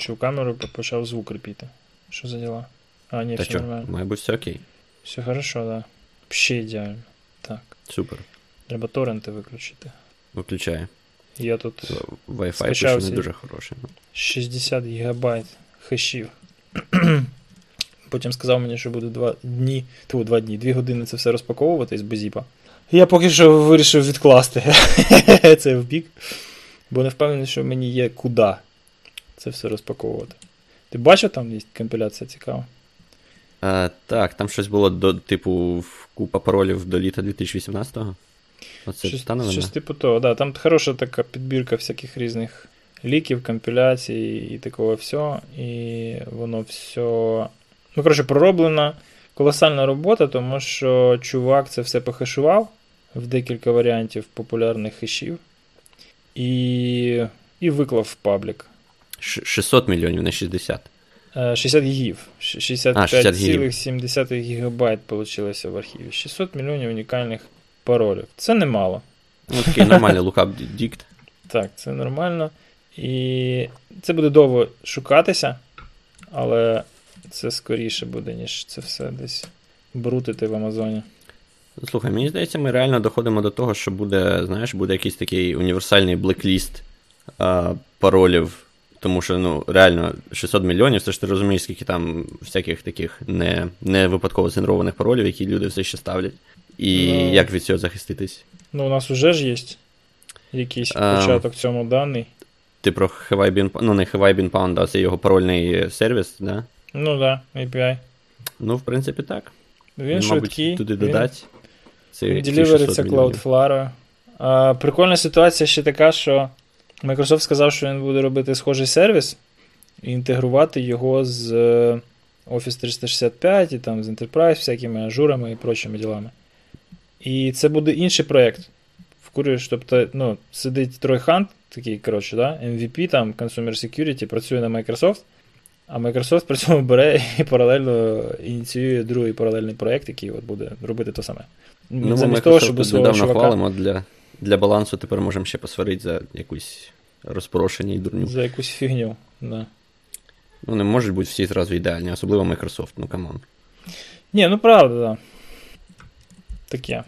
виключив камеру, почав звук репіти. Що за діла? А, ні, Та все що, нормально. має бути все окей. Все хорошо, да. Ще ідеально. Так. Супер. Треба торренти виключити. Виключає. Я тут Wi-Fi пише не дуже хороший. 60 гігабайт хешів. Потім сказав мені, що буде два дні, тьфу, два дні, дві години це все розпаковувати з безіпа. Я поки що вирішив відкласти це в бік, бо не впевнений, що мені є куди це все розпаковувати. Ти бачив, там є компіляція цікава? А, так, там щось було до, типу, купа паролів до літа 2018-го. Оце Щось, щось типу того, да. Там хороша така підбірка всяких різних ліків, компіляцій і такого всього. І воно все. Ну, коротше, пророблена колосальна робота, тому що чувак це все похешував в декілька варіантів популярних хешів. І, і виклав в паблік. Ш- 600 мільйонів, не 60. Е, 60 гігів. Ш- 60 гігів. 65,7 гігабайт вийшло в архіві. 600 мільйонів унікальних паролів. Це немало. Ну, такий нормальний lookup dict. Так, це нормально. І це буде довго шукатися, але це скоріше буде, ніж це все десь брутити в Амазоні. Слухай, мені здається, ми реально доходимо до того, що буде, знаєш, буде якийсь такий універсальний блекліст а, паролів. Тому що, ну, реально, 600 мільйонів, це ж ти розумієш, скільки там всяких таких не, не випадково генерованих паролів, які люди все ще ставлять. І Ну. як від цього захиститись? Ну, у нас вже ж є якийсь Ем. початок цьому даний. Ти про Hivibin, ну не Hivibin Pound, а це його парольний сервіс, да? Ну так, да, API. Ну, в принципі, так. Він швидкий. туди він- додать. Він ці делівериться Cloudflare. А, прикольна ситуація ще така, що Microsoft сказав, що він буде робити схожий сервіс і інтегрувати його з е, Office 365 і там з Enterprise, всякими ажурами і прочими ділами. І це буде інший проєкт. Вкурюєш, тобто, ну, сидить Трой Хант, такий, коротше, да, MVP, там, Consumer Security, працює на Microsoft, а Microsoft при цьому бере і паралельно ініціює другий паралельний проєкт, який от буде робити те саме. Ну, Замість того, щоб свого недавно чувака хвалимо для, для балансу, тепер можемо ще посварити за якусь розпорошення і дурню. за якусь фігню. Да. Ну, не можуть бути всі зразу ідеальні, особливо Microsoft, ну come on. Ні, ну правда, да. Таке.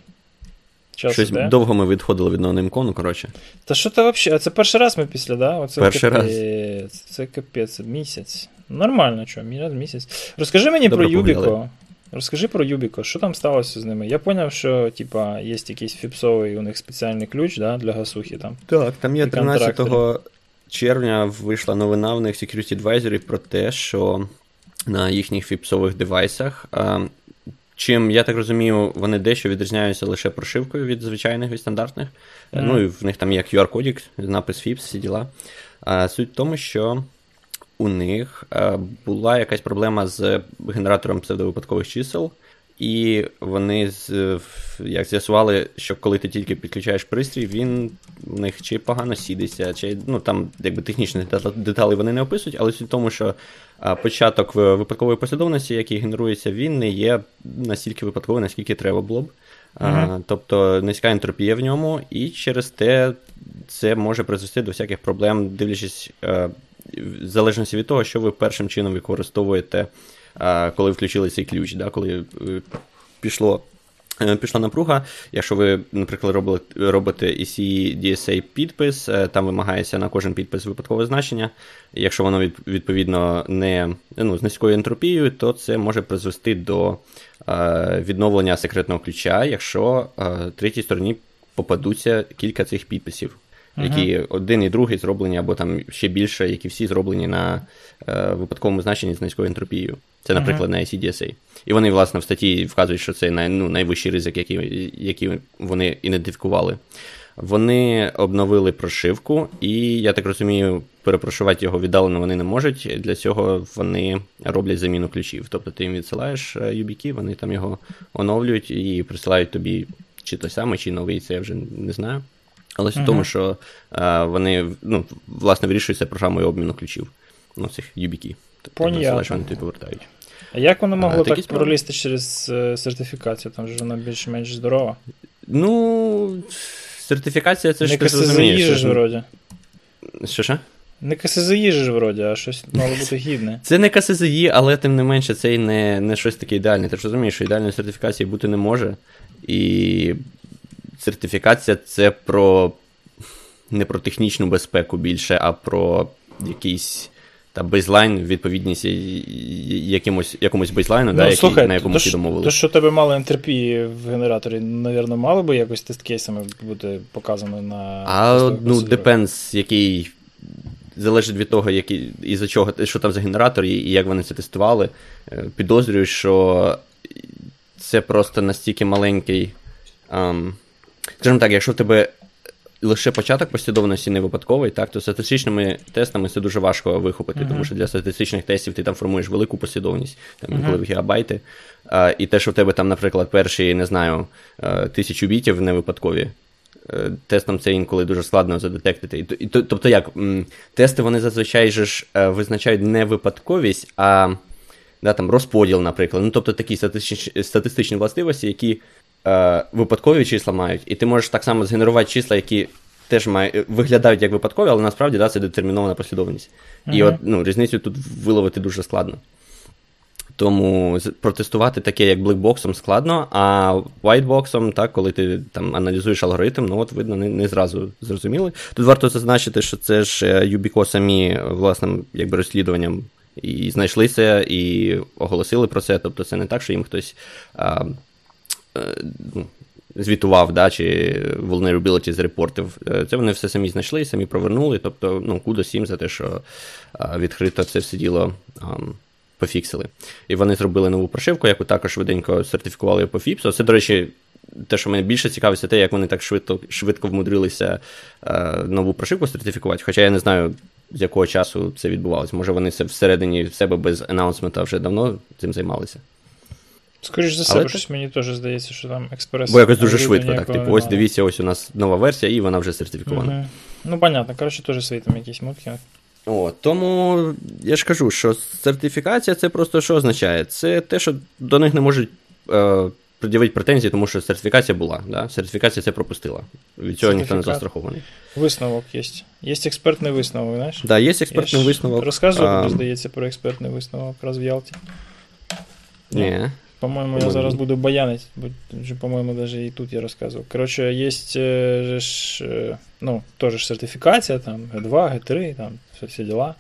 Час Щось іде. довго ми відходили від NoNameCon у, коротше. Та що то взагалі? А це перший раз ми після, да? Оце Перший капець. Це капець, місяць. Нормально, що, раз місяць. Розкажи мені Добре про Yubico. Розкажи про Юбіко, що там сталося з ними? Я зрозумів, що, типа, є якийсь фіпсовий у них спеціальний ключ, да, для гасухи там. Так, там є 13 червня вийшла новина в них Security Advisory про те, що на їхніх фіпсових девайсах. а, Чим, я так розумію, вони дещо відрізняються лише прошивкою від звичайних від стандартних. Мгм. Ну і в них там є QR-кодік, напис FIPS, всі діла. А, суть в тому, що у них була якась проблема з генератором псевдовипадкових чисел, і вони як з'ясували, що коли ти тільки підключаєш пристрій, він у них чи погано сідиться, чи ну там якби технічних дета- деталей вони не описують, але суть в тому, що початок випадкової послідовності, який генерується, він не є настільки випадковий, наскільки треба було б. А, тобто низька ентропія в ньому, і через те це може призвести до всяких проблем, дивлячись е, в залежності від того, що ви першим чином використовуєте, коли включили цей ключ, да, коли е, пішло. е, Пішла напруга. Якщо ви, наприклад, робили, робите EC DSA підпис, е, там вимагається на кожен підпис випадкове значення. Якщо воно відповідно не ну, з низькою ентропією, то це може призвести до відновлення секретного ключа, якщо третій стороні попадуться кілька цих підписів, Які один і другий зроблені, або там ще більше, які всі зроблені на е, випадковому значенні з низькою ентропією. Це, наприклад, на ICDSA. І вони, власне, в статті вказують, що це най, ну, найвищий ризик, який, який вони ідентифікували. Вони обновили прошивку, і я так розумію, перепрошувати його віддалено вони не можуть. Для цього вони роблять заміну ключів. Тобто ти їм відсилаєш е, YubiKey, вони там його оновлюють і присилають тобі чи той самий, чи новий, це я вже не знаю. Але в тому, що е, вони ну, власне вирішуються програмою обміну ключів. Ну, цих YubiKey. Тобто вони тобі повертають. А як воно могло А, так пролізти через е, сертифікацію? Там же вона більш-менш здорова. Ну, сертифікація це ж ти ж розумієш. ж- вроді. Що що? Не КСЗІ ж вроді, а щось мало бути гідне. Це не КСЗІ, але тим не менше, це і не не щось таке ідеальне. Ти ж розумієш, що ідеальної сертифікації бути не може. І сертифікація це про не про технічну безпеку більше, а про якийсь та бейзлайн, відповідність якимось, якомусь бейзлайну, ну, да, слухай, на якому всі домовилися. То, що тебе мало ентерпії в генераторі, напевно, мало би якось тест-кейсами бути показано на. А ну, depends, який. Залежить від того, який, і за чого, що там за генератор, і як вони це тестували. Е, підозрюю, що це просто настільки маленький. Um, скажімо так, якщо в тебе лише початок послідовності не випадковий, так, то статистичними тестами це дуже важко вихопити, uh-huh. тому що для статистичних тестів ти там формуєш велику послідовність, там інколи uh-huh. гігабайти. А, І те, що в тебе там, наприклад, перші, не знаю, тисячу бітів не випадкові. Е, тестом це інколи дуже складно задетектити. І, Тобто, як тести вони зазвичай ж е, визначають не випадковість, а да, там, розподіл, наприклад. Ну, Тобто такі статистичні, статистичні властивості, які е, випадкові числа мають, і ти можеш так само згенерувати числа, які теж має, виглядають як випадкові, але насправді да, це детермінована послідовність. Uh-huh. І от ну, різницю тут виловити дуже складно. Тому протестувати таке, як блекбоксом, складно, а вайтбоксом, так, коли ти там аналізуєш алгоритм, ну от видно, не не зразу зрозуміли. Тут варто зазначити, що це ж Юбіко самі власним якби, розслідуванням і знайшлися, і оголосили про це. Тобто це не так, що їм хтось а, Е, звітував, да, чи vulnerability зрепортив. Е, це вони все самі знайшли, самі провернули. Тобто, ну, кудос їм за те, що відкрито це все діло um, пофіксили. І вони зробили нову прошивку, яку також швиденько сертифікували по FIPS. Це, до речі, те, що мене більше цікавить, це те, як вони так швидко швидко вмудрилися нову прошивку сертифікувати. Хоча я не знаю, з якого часу це відбувалося. Може, вони це всередині в себе без анонсмента вже давно цим займалися. Скоріше за себе, щось мені теж здається, що там експрес. Бо якось дуже швидко, так. Типу, ось дивіться, ось у нас нова версія, і вона вже сертифікована. Угу. Ну, понятно, коротше, теж свої там якісь мутки. О, Тому я ж кажу, що сертифікація це просто що означає? Це те, що до них не можуть е, пред'явити претензії, тому що сертифікація була. Да? Сертифікація це пропустила. Від цього ніхто не застрахований. Висновок є. Є експертний висновок, знаєш? Так, да, є експертний я висновок. Розказував, мені здається, про експертний висновок раз в Ялті. Ні. По-моему, я зараз буду баянить, по-моему, даже и тут я рассказывал. Короче, есть э, э, ну, тоже сертифікація, там, G2, G3, там, все, всі діла,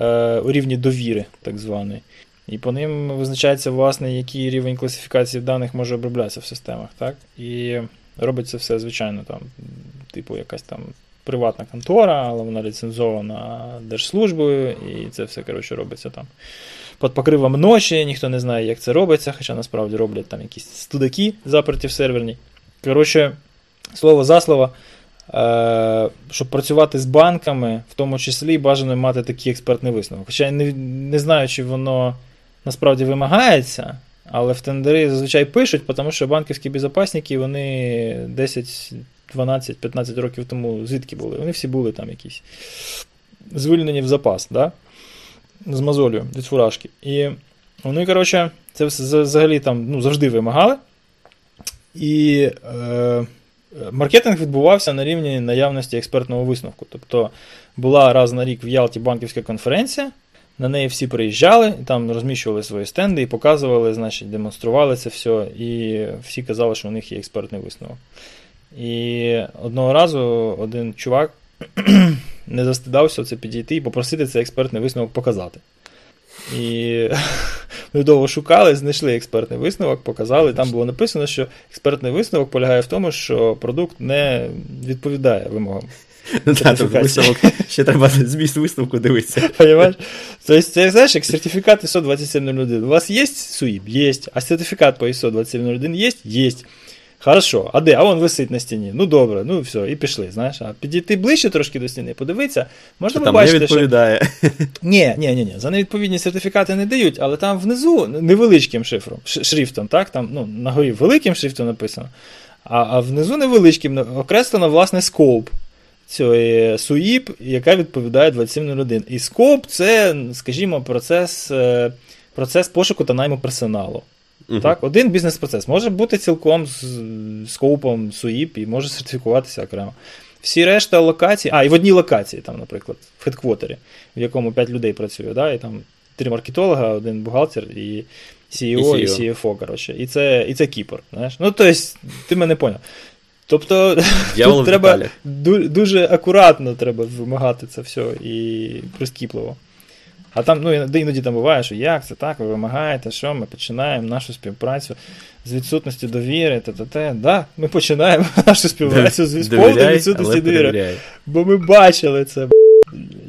е, у рівні довіри, так званий. І по ним визначається, власне, який рівень класифікації даних може оброблятися в системах. так? І робиться все, звичайно, там, типу, якась там приватна контора, але вона ліцензована держслужбою, і це все коротше, робиться там під покривом ночі, ніхто не знає, як це робиться, хоча насправді роблять там якісь студаки заперті в серверні. Коротше, слово за слово, е, щоб працювати з банками, в тому числі бажано мати такий експертний висновок. Хоча я не, не знаю, чи воно насправді вимагається. Але в тендери зазвичай пишуть, тому що банківські безпечники, вони 10, 12, 15 років тому звідки були? Вони всі були там якісь звільнені в запас. Да? З мозолью від фуражки. І вони, коротше, це взагалі там ну, завжди вимагали. І е, маркетинг відбувався на рівні наявності експертного висновку. Тобто була раз на рік в Ялті банківська конференція, на неї всі приїжджали, там розміщували свої стенди і показували, значить, демонстрували це все. І всі казали, що у них є експертний висновок. І одного разу один чувак не застидався це підійти і попросити цей експертний висновок показати. І ми довго шукали, знайшли експертний висновок, показали. Там було написано, що експертний висновок полягає в тому, що продукт не відповідає вимогам. Ну, так, висновок ще треба зміст висновку дивитися. Понимаєш? Тобто, це, знаєш, як сертифікат ISO 2701. У вас є SUIP? Є. А сертифікат по ISO 2701 є? Є. Хорошо, а де? А він висить на стіні. Ну добре, ну все, і пішли. знаєш. А підійти ближче трошки до стіни, подивитися, можна там побачити, не відповідає. що. Ні, ні, ні, ні. За невідповідні сертифікати не дають, але там внизу невеличким шифром, шрифтом, так? Там ну, на горі великим шрифтом написано, а а внизу невеличким окреслено, власне, скоп цієї SUIP, яка відповідає 2701. І скоп це, скажімо, процес, е, процес пошуку та найму персоналу. Uh-huh. Так, Один бізнес-процес може бути цілком з скопом SUIP і може сертифікуватися окремо. Всі решта локацій, а, і в одній локації, там, наприклад, в хедквотері, в якому 5 людей працює, да, і там три маркетолога, один бухгалтер і CEO, і, CEO. і CFO, коротше. І це і це Кіпр. знаєш. Ну, тобто, ти мене поняв. Тобто тут треба дуже акуратно треба вимагати це все і прискіпливо. А там, ну, іноді там буває, що як це так, ви вимагаєте, що ми починаємо нашу співпрацю з відсутності довіри, та та та Да, ми починаємо нашу співпрацю з повною відсутності довіри. Бо ми бачили це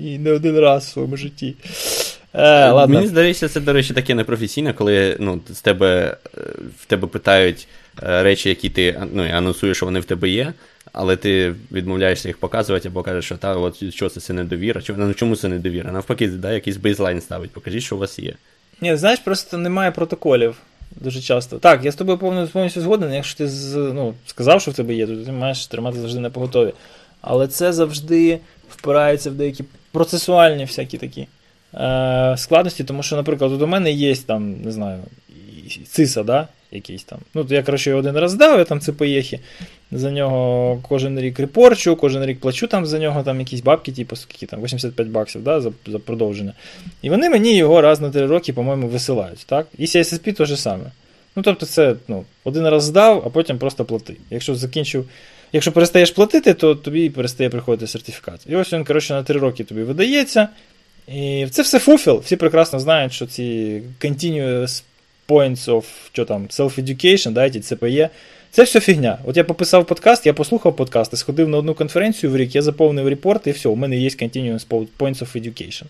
і не один раз в своєму житті. Е, ладно. Мені здається, це, до речі, таке непрофесійне, коли ну, з тебе, е, в тебе питають е, речі, які ти ну, анонсуєш, що вони в тебе є, але ти відмовляєшся їх показувати, або кажеш, що та, от що це, це недовіра. Ну, чому це недовіра? Навпаки, да, якийсь бейзлайн ставить, покажіть, що у вас є. Ні, знаєш, просто немає протоколів. Дуже часто. Так, я з тобою повністю згоден, якщо ти ну, сказав, що в тебе є, то ти маєш тримати завжди на поготові. Але це завжди впирається в деякі процесуальні всякі такі е, складності, тому що, наприклад, от у мене є там, не знаю, циса, да, якийсь там. Ну, я, коротше, один раз дав, я там ЦПЄхи. За нього кожен рік репорчу, кожен рік плачу там за нього там якісь бабки, типу, скільки там, 85 баксів да, за за продовження. І вони мені його раз на 3 роки, по-моєму, висилають. так? І CISSP то же саме. Ну, тобто, це ну, один раз здав, а потім просто плати. Якщо закінчив. Якщо перестаєш платити, то тобі перестає приходити сертифікат. І ось він, коротше, на 3 роки тобі видається. І це все фуфел. Всі прекрасно знають, що ці continuous points of що там, self-education, да, ці CPE, це все фігня. От я пописав подкаст, я послухав подкаст, і сходив на одну конференцію в рік, я заповнив репорт, і все, у мене є continuous points of education.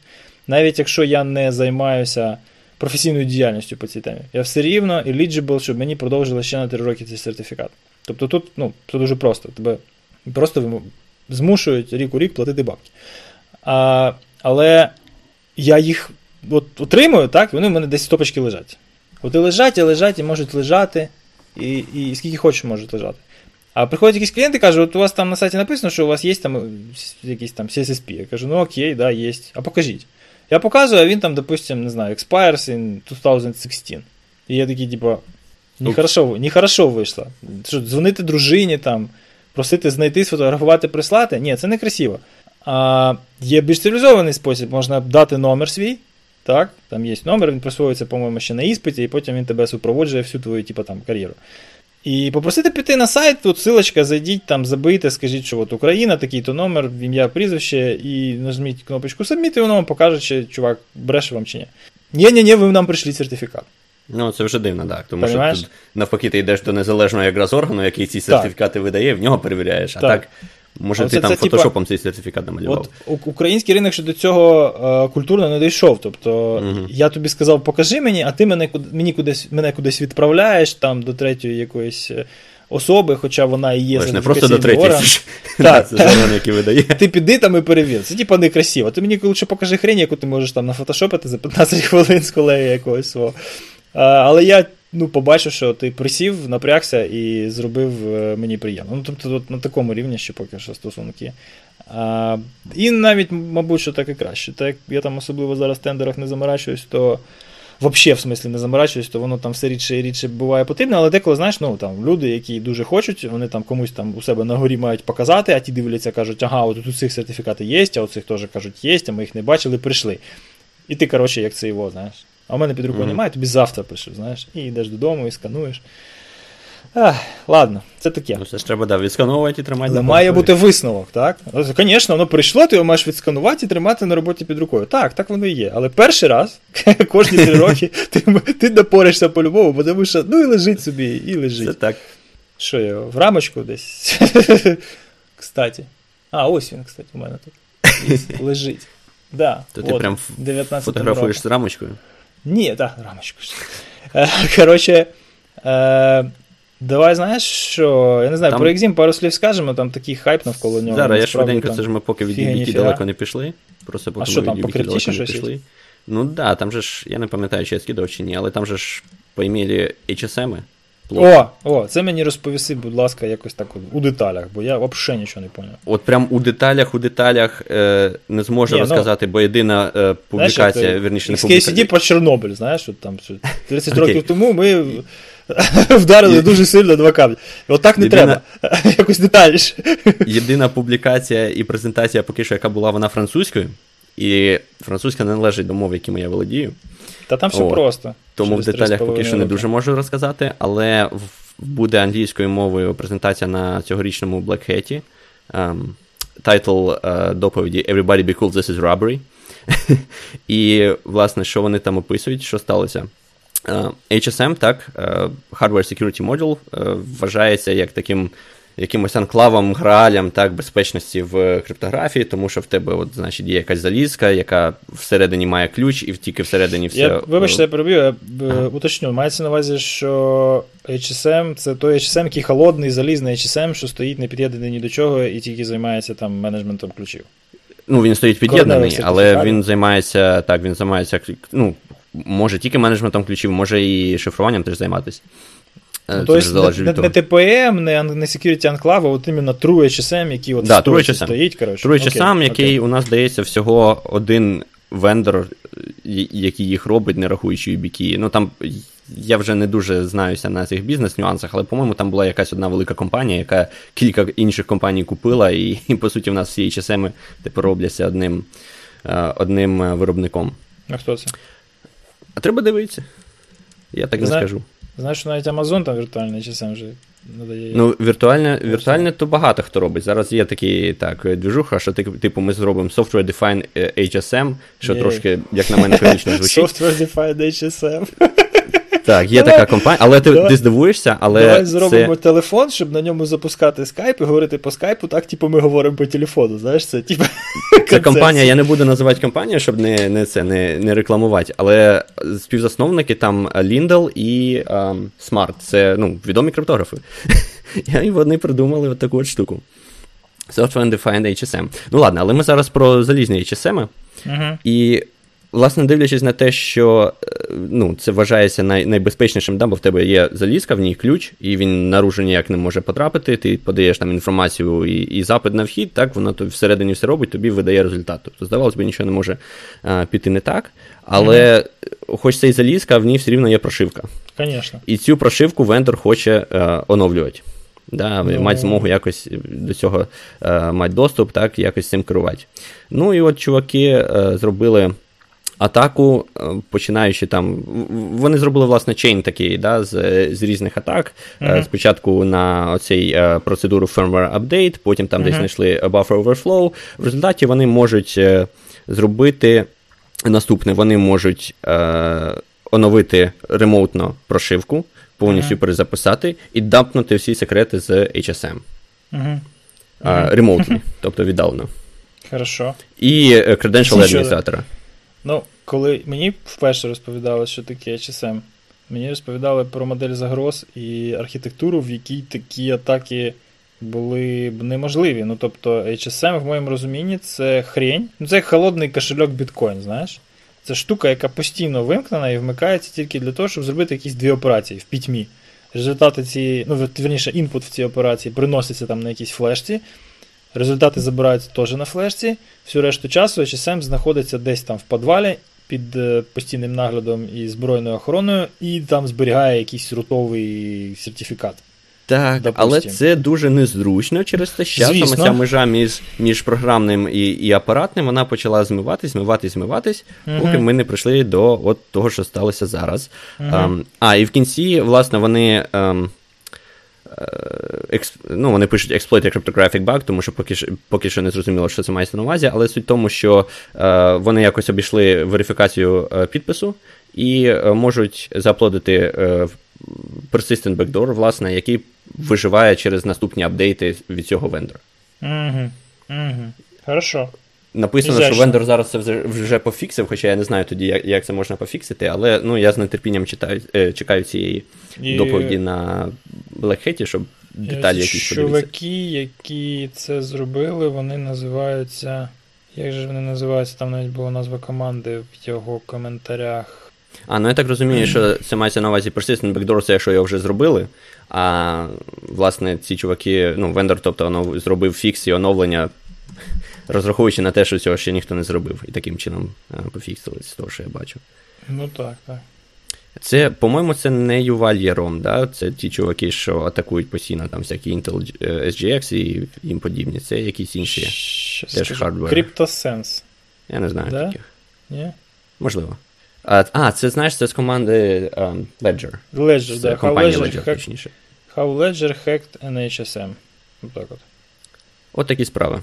Навіть якщо я не займаюся професійною діяльністю по цій темі, я все рівно eligible, щоб мені продовжили ще на 3 роки цей сертифікат. Тобто тут ну, це дуже просто. Тебе просто змушують рік у рік платити бабки. А, Але я їх от отримую, так, вони в мене десь стопочки лежать. От і лежать, і лежать, і можуть лежати, і і скільки хочеш можуть лежати. А приходять якісь клієнти і кажуть, от у вас там на сайті написано, що у вас є там якийсь там CSSP. Я кажу, ну окей, да, є. А покажіть. Я показую, а він там, допустим, не знаю, expires in 2016. І я такий, типу, нехорошо, нехорошо вийшло. Що, Дзвонити дружині, там, просити знайти, сфотографувати, прислати. Ні, це не красиво. А Є більш цивілізований спосіб, можна дати номер свій. Так, Там є номер, він присвоюється, по-моєму, ще на іспиті, і потім він тебе супроводжує всю твою типу, там, кар'єру. І попросити піти на сайт, тут силочка, зайдіть, там, забийте, скажіть, що от Україна, такий-то номер, ім'я, прізвище, і нажміть кнопочку Submit, і воно вам покаже, чи чувак бреше вам чи ні. Ні-ні-ні, ви нам прийшли сертифікат. Ну, це вже дивно, так. Тому Понимаєш? що тут навпаки ти йдеш до незалежного якраз органу, який ці сертифікати так. видає, в нього перевіряєш. А так, так Може, ти це, там це, фотошопом цей сертифікат намалював. От Український ринок ще до цього е, культурно не дійшов. Тобто угу. я тобі сказав, покажи мені, а ти мене мені кудись мене кудись відправляєш там до третьої якоїсь е, особи, хоча вона і є не просто до видає. Ти піди там і перевір. Це типа некрасиво. Ти мені лише покажи хрень, яку ти можеш там нафотошопити за 15 хвилин з колеги якогось свого. А, Але я ну, побачив, що ти присів, напрягся і зробив е, мені приємно. Ну, тобто, от на такому рівні ще поки що стосунки. А, І навіть, мабуть, що так і краще. Так як я там особливо зараз в тендерах не заморачуюсь, то. Взагалі, в смислі, не заморачуюсь, то воно там все рідше і рідше буває потрібно, але деколи, знаєш, ну там люди, які дуже хочуть, вони там комусь там у себе на горі мають показати, а ті дивляться, кажуть, ага, от у цих сертифікати є, а у цих теж кажуть, є, а ми їх не бачили, прийшли. І ти, коротше, як це його, знаєш. А в мене під рукою mm-hmm. немає, тобі завтра пишу, знаєш, і йдеш додому і скануєш. Ах, Ладно, це таке. Ну, Це ж треба да, відсканувати і тримати. Але має бути висновок, так? Звісно, воно прийшло, ти його маєш відсканувати і тримати на роботі під рукою. Так, так воно і є. Але перший раз, кожні три роки, ти ти напоришся по-любому, бо тому що ну і лежить собі, і лежить. Це так. Що я, в рамочку десь? Кстати. А, ось він, кстати, у мене тут. Лежить. Да, То от, ти прям фотографуєш з рамочкою? Ні, так, рамочку. Е, коротше, е, давай знаєш, що. Я не знаю, там... про екзім пару слів скажемо, там такий хайп навколо нього. Зараз, я швиденько, це ж ми поки від UBT далеко не пішли. Просто поки а що там, покриттіше щось? пішли. Ну так, да, там же ж, я не пам'ятаю, чи я скидав чи ні, але там же ж поімілі HSM. О, о, це мені розповіси, будь ласка, якось так у деталях, бо я взагалі нічого не поняв. От прям у деталях, у деталях е, не зможу Ні, ну, розказати, ну, бо єдина е, публікація, знаєш, вірніше, не публікація. KCD про Чорнобиль, знаєш, от там 30 років тому ми вдарили дуже сильно два камні. Отак не Єдина- треба. Якось детальніше. Єдина публікація і презентація поки що, яка була вона французькою, і французька не належить до мов, якими я володію. Та там все От. просто. Тому в деталях поки що не дуже можу розказати, але буде англійською мовою презентація на цьогорічному Black Hat. Ем, Title е, доповіді Everybody be cool, this is robbery. І, власне, що вони там описують, що сталося? Е, HSM, так, е, Hardware Security Module, е, вважається як таким якимось анклавом, граалем так, безпечності в криптографії, тому що в тебе, от, значить, є якась залізка, яка всередині має ключ, і тільки всередині все. Я, вибачте, е, я переб'ю, я Ага. уточню. Мається на увазі, що HSM це той HSM, який холодний, залізний HSM, що стоїть не під'єднаний ні до чого і тільки займається там менеджментом ключів. Ну, він стоїть під'єднаний, але він займається, так, він займається, ну, може тільки менеджментом ключів, може і шифруванням теж займатися. Е, Ну, вже залежить не, не, не TPM, не, не Security Enclave, а от іменно True HSM, який от Да, True HSM. стоїть, коротше. True сам, окей. який у нас здається всього один вендор, який їх робить, не рахуючи UBK. Ну там я вже не дуже знаюся на цих бізнес-нюансах, але, по-моєму, там була якась одна велика компанія, яка кілька інших компаній купила, і, і по суті, в нас всі HSM тепер робляться одним, е, одним е, виробником. А хто це? А треба дивитися. Я так не Знаю. скажу. Знаєш, що навіть Amazon там віртуальний часом вже надає. Ну, віртуальне, віртуальне то багато хто робить. Зараз є такі так, двіжуха, що ти- типу ми зробимо Software Defined е, HSM, що Є. трошки, як на мене, комічно звучить. Software Defined HSM. Так, є така компанія, але ти, ти здивуєшся, але Давай зробимо телефон, щоб на ньому запускати скайп і говорити по скайпу, так, типу, ми говоримо по телефону. Знаєш, це типу. Це компанія, я не буду називати компанію, щоб не, не, це, не, не рекламувати, але співзасновники там Lindell і ем, Smart. Це ну, відомі криптографи. І вони придумали от таку от штуку. Software Defined HSM. Ну ладно, але ми зараз про залізні HSM. Угу. І, власне, дивлячись на те, що е, ну, це вважається най, найбезпечнішим, да, бо в тебе є залізка, в ній ключ, і він наружу ніяк не може потрапити. Ти подаєш там інформацію і, і запит на вхід, так, воно то всередині все робить, тобі видає результат. Тобто, здавалось би, нічого не може а, піти не так. Але, хоч це і залізка, в ній все рівно є прошивка. Звісно. І цю прошивку вендор хоче е, оновлювати. Да, Ну. Мати змогу якось до цього е, мати доступ, так, якось цим керувати. Ну і от чуваки е, зробили атаку, е, починаючи там. Вони зробили, власне, чейн такий да, з, з різних атак. Мгм. Спочатку на оцей е, процедуру firmware update, потім там десь знайшли buffer overflow. В результаті вони можуть зробити наступне: вони можуть е, оновити ремоутно прошивку, повністю Мгм. перезаписати і дампнути всі секрети з HSM. А, ремоутно, тобто віддалено. Хорошо. І Нічого. адміністратора. Ну, коли мені вперше розповідали, що таке HSM, мені розповідали про модель загроз і архітектуру, в якій такі атаки були б неможливі. Ну, тобто, HSM, в моєму розумінні, це хрень. Ну, це як холодний кошельок біткоін, знаєш? Це штука, яка постійно вимкнена і вмикається тільки для того, щоб зробити якісь дві операції в пітьмі. Результати цієї, ну, верніше, інпут в цій операції приноситься там на якійсь флешці. Результати забираються теж на флешці. Всю решту часу HSM знаходиться десь там в підвалі під е, постійним наглядом і збройною охороною, і там зберігає якийсь рутовий сертифікат. Так, Допустим. але це дуже незручно через те, що часом ця межа між, між програмним і, і апаратним вона почала змиватись, змиватись, змиватись, Мгм. поки ми не прийшли до от того, що сталося зараз. Мгм. Ем, а, і в кінці, власне, вони. Ем, е, екс, ну, вони пишуть exploit cryptographic bug, тому що поки, що- поки що не зрозуміло, що це мається на увазі, але суть в тому, що е, вони якось обійшли верифікацію е, підпису і е, можуть заплодити е, persistent backdoor, власне, який виживає через наступні апдейти від цього вендора. Угу. Угу. Хорошо. Написано, що вендор зараз це вже, вже пофіксив, хоча я не знаю тоді, як, як це можна пофіксити, але ну, я з нетерпінням читаю, е, чекаю цієї І- доповіді на Black Hat, щоб деталі якісь подивитися. Чуваки, які це зробили, вони називаються. Як же вони називаються? Там навіть була назва команди в його коментарях. А, ну я так розумію, що це мається на увазі Persistent Backdoor, це якщо його вже зробили. А власне, ці чуваки, ну, вендор, тобто зробив фікс і оновлення, розраховуючи на те, що цього ще ніхто не зробив. І таким чином е, пофіксили з того, що я бачу. Ну так, так. Це, по-моєму, це не Юваль да? Це ті чуваки, що атакують постійно там всякі Intel SGX і їм подібні. Це якісь інші теж хардвери. CryptoSense. Я не знаю да? таких. Ні? Можливо. А, а, це знаєш, це з команди um, Ledger. Ledger, да. How Ledger, Ledger, hack... точніше. How Ledger hacked NHSM. Отак от. От такі справи.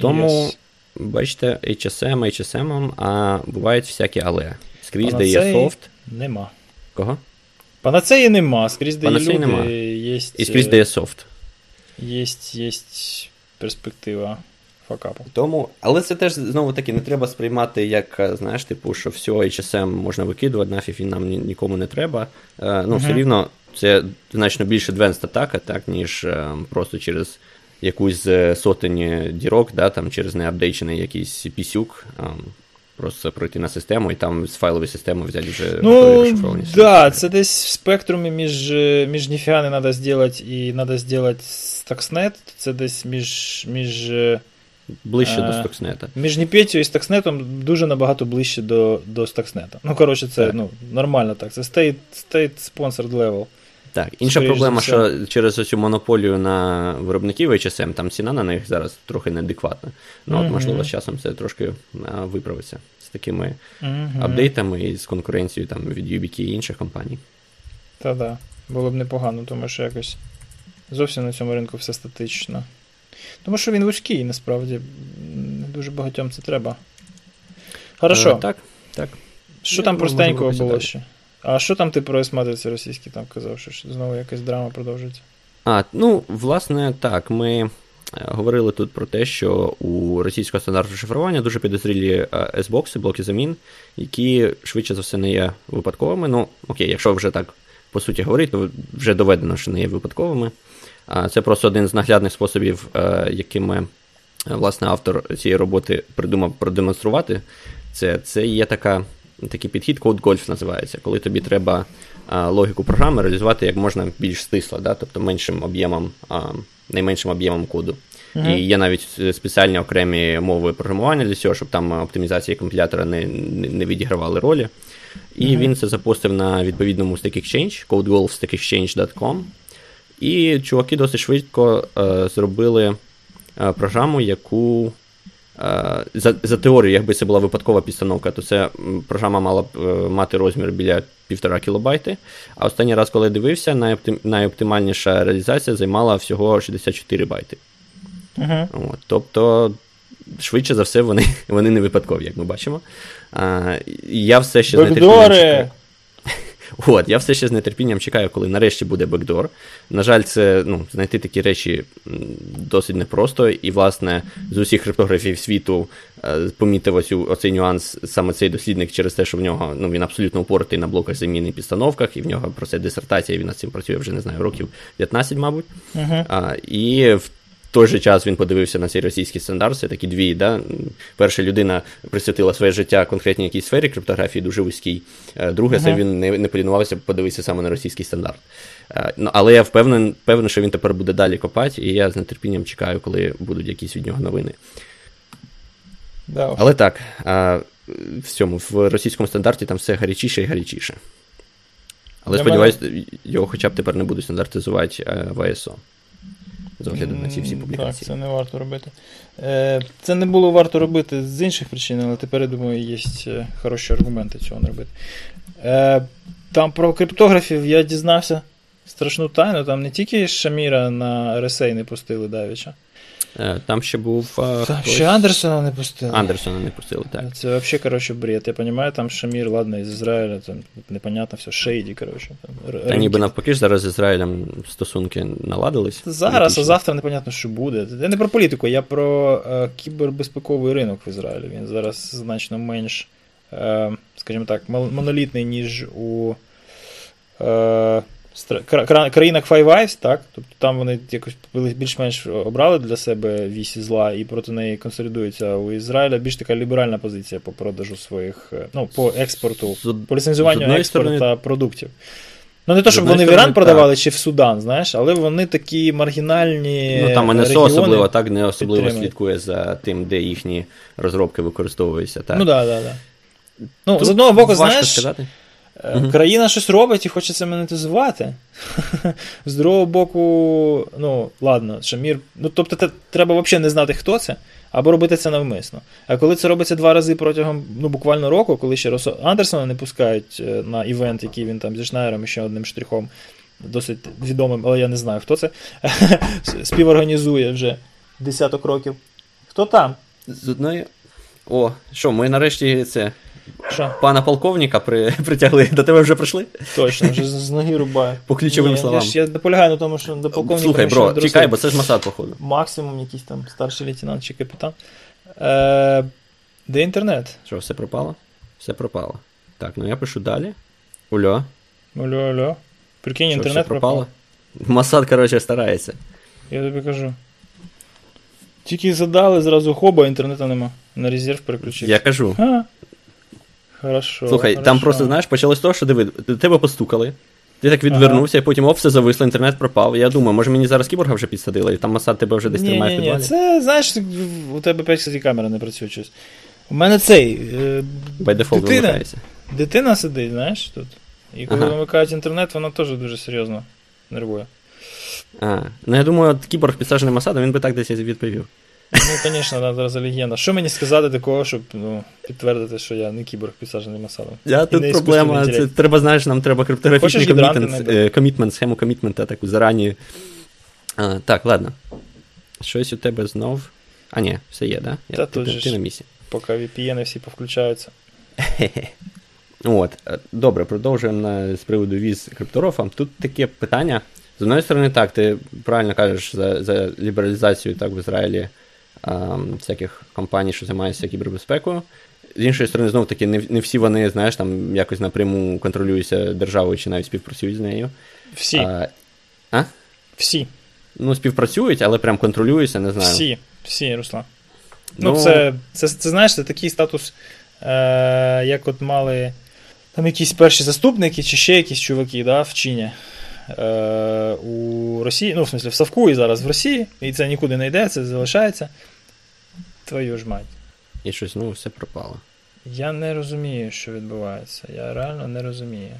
Тому, yes. бачите, HSM, HSM, а бувають всякі але. Скрізь, де є софт. Нема. Кого? Панацеї нема, скрізь де Панацеї є люди, нема. є... І скрізь де є софт. Є, є перспектива факапу. Тому, але це теж знову таки не треба сприймати, як, знаєш, типу, що все HSM можна викидувати, нафіг він нам нікому не треба. Е, ну, uh-huh. все рівно це значно більше advanced атака, так, ніж е, просто через якусь сотень дірок, да, там, через неапдейчений якийсь пісюк. Е, Просто пройти на систему і там з файлової системи взяти вже ну, розшифровані. Да, це десь в спектрумі між між ніфіга не треба зробити і треба зробити Stuxnet, це десь між. між Ближче а, до Stuxnet. Між Ніпетю і Stuxnet дуже набагато ближче до до Stuxnet. Ну, коротше, це так. ну, нормально так. Це state, state sponsored level. Так, інша Скоріше проблема, що через цю монополію на виробників HSM, там ціна на них зараз трохи неадекватна. Ну, mm-hmm. от, можливо, з часом це трошки виправиться з такими mm-hmm. апдейтами і з конкуренцією там, від UBK і інших компаній. Та-да, було б непогано, тому що якось зовсім на цьому ринку все статично. Тому що він вузький, насправді. Не дуже багатьом це треба. Хорошо. А, так, так. Що Я там простенького було ще? А що там ти про есматриці російські там казав, що знову якась драма продовжується? А, ну, власне, так, ми е, говорили тут про те, що у російського стандарту шифрування дуже підозрілі S-бокси, е, блоки замін, які швидше за все не є випадковими. Ну, окей, якщо вже так по суті говорити, то вже доведено, що не є випадковими. Це просто один з наглядних способів, е, якими власне автор цієї роботи придумав продемонструвати. Це це є така, такий підхід, Code Golf називається, коли тобі треба логіку програми реалізувати як можна більш стисло, да? тобто меншим об'ємом, найменшим об'ємом коду. Uh-huh. І є навіть спеціальні окремі мови програмування для цього, щоб там оптимізації компілятора не не, відігравали ролі. І uh-huh. він це запустив на відповідному Stack Exchange, codewolf і чуваки досить швидко е, зробили е, програму, яку е, за за теорією, якби це була випадкова підстановка, то ця програма мала б е, мати розмір біля 1,5 кілобайти. А останній раз, коли дивився, найоптим, найоптимальніша реалізація займала всього 64 байти. Uh-huh. От, Тобто, швидше за все, вони вони не випадкові, як ми бачимо. А, Я все ще Бекдори! От, я все ще з нетерпінням чекаю, коли нарешті буде бекдор. На жаль, це ну, знайти такі речі досить непросто, і, власне, з усіх криптографів світу е, помітив ось оцей нюанс, саме цей дослідник, через те, що в нього ну, він абсолютно упоротий на блоках заміни і підстановках, і в нього про це дисертація, він над цим працює вже не знаю, років 15, мабуть. Uh-huh. А, І в той же час він подивився на цей російський стандарт, це такі дві. Да? Перша людина присвятила своє життя конкретній якійсь сфері криптографії, дуже вузькій. Е, друге, uh-huh. це він не не полінувався подивитися саме на російський стандарт. Е, ну, Але я впевнений, що він тепер буде далі копати, і я з нетерпінням чекаю, коли будуть якісь від нього новини. Да. Але так, в цьому в російському стандарті там все гарячіше і гарячіше. Але сподіваюся, його хоча б тепер не будуть стандартизувати е, в АСО з огляду на ці всі публікації. Так, це не варто робити. Е, це не було варто робити з інших причин, але тепер, я думаю, є е, хороші аргументи цього не робити. Е, там про криптографів я дізнався страшну тайну, там не тільки Шаміра на RSA не пустили Давіча. Е, там ще був. Там хтось... ще Андерсона не пустили. Андерсона не пустили, так. Це взагалі, коротше, бред. Я розумію, там Шамір, ладно, із Ізраїля, там непонятно, все, шейді, коротше. Там, Та ніби навпаки ж зараз з Ізраїлем стосунки наладились. Зараз, а завтра непонятно, що буде. Я не про політику, я про е, кібербезпековий ринок в Ізраїлі. Він зараз значно менш, е, скажімо так, монолітний, ніж у. Країнах Five Eyes, так? Тобто там вони якось більш-менш обрали для себе вісі зла і проти неї консолідуються. У Ізраїля більш така ліберальна позиція по продажу своїх, е, ну, по експорту, з, по ліцензуванню експорту сторони... продуктів. Ну, не то, щоб вони в Іран продавали чи в Судан, знаєш, але вони такі маргінальні. Ну там НСО особливо так не особливо слідкує за тим, де їхні розробки використовуються. так. Ну так, так, так. Ну, з одного боку, знаєш. Сказати. Uh-huh. Країна щось робить і хоче це монетизувати. З другого боку, ну, ладно, Шамір. Ну, тобто, те, треба взагалі не знати, хто це, або робити це навмисно. А коли це робиться два рази протягом ну, буквально року, коли ще Росо Андерсона не пускають е, на івент, який він там зі Шнайером і ще одним штрихом, досить відомим, але я не знаю, хто це, співорганізує вже десяток років. Хто там? З одної. О, що, ми нарешті це. Що? Пана полковника при... притягли. До тебе вже прийшли? Точно, вже з ноги рубаю. По ключовим Ні, словам. Я, ж, я на тому, що до полковника. Слухай, бро, чекай, бо це ж Масад, походу. Максимум якийсь там старший лейтенант чи капітан. Е, Де інтернет? Що, все пропало? Все пропало. Так, ну я пишу далі. Ульо. Алло, алло. Прикинь, Що, інтернет все пропало? пропав. Масад, коротше, старається. Я тобі кажу. Тільки задали, зразу хоба, інтернету нема. На резерв переключився. Я кажу. А. Хорошо. Слухай, хорошо. там просто, знаєш, почалось з того, що диви, тебе постукали. Ти так відвернувся, і потім оп, все зависло, інтернет пропав. Я думаю, може мені зараз кіборга вже підсадили, і там Масад тебе вже десь ні, тримає ні, в ні, підвалі. це, знаєш, у тебе 5 кстати, камера не працює щось. У мене цей. Е, дитина, вимикається. дитина сидить, знаєш, тут. І коли Ага. вимикають інтернет, вона теж дуже серйозно нервує. А, ну я думаю, от кіборг підсаджений Масадом, він би так десь відповів. Ну, звісно, зараз легенда. Що мені сказати такого, щоб ну, підтвердити, що я не кіборг підсаджений масалом? Я І тут проблема. Це треба, знаєш, нам треба криптографічний комітмент, е, комітмент, схему комітмента таку зарані. А, так, ладно. Щось у тебе знов. А, ні, все є, да? Я, Та ти, тут ти, ти на місці. Поки VPN всі повключаються. От, е, добре, продовжуємо на, з приводу віз крипторофа. Тут таке питання. З одної сторони, так, ти правильно кажеш за, за лібералізацію так, в Ізраїлі всяких компаній, що займаються кібербезпекою. З іншої сторони, знову таки, не, не всі вони, знаєш, там якось напряму контролюються державою чи навіть співпрацюють з нею. Всі. А, а? Всі. Ну, співпрацюють, але прям контролюються, не знаю. Всі. Всі, Руслан. Ну, це, це, це, знаєш, це такий статус, е, як от мали там якісь перші заступники чи ще якісь чуваки да, в Чіні. Е, у Росії, ну, в смысле, в Савку і зараз в Росії, і це нікуди не йде, це залишається. Твою ж мать. І щось, ну, все пропало. Я не розумію, що відбувається. Я реально не розумію.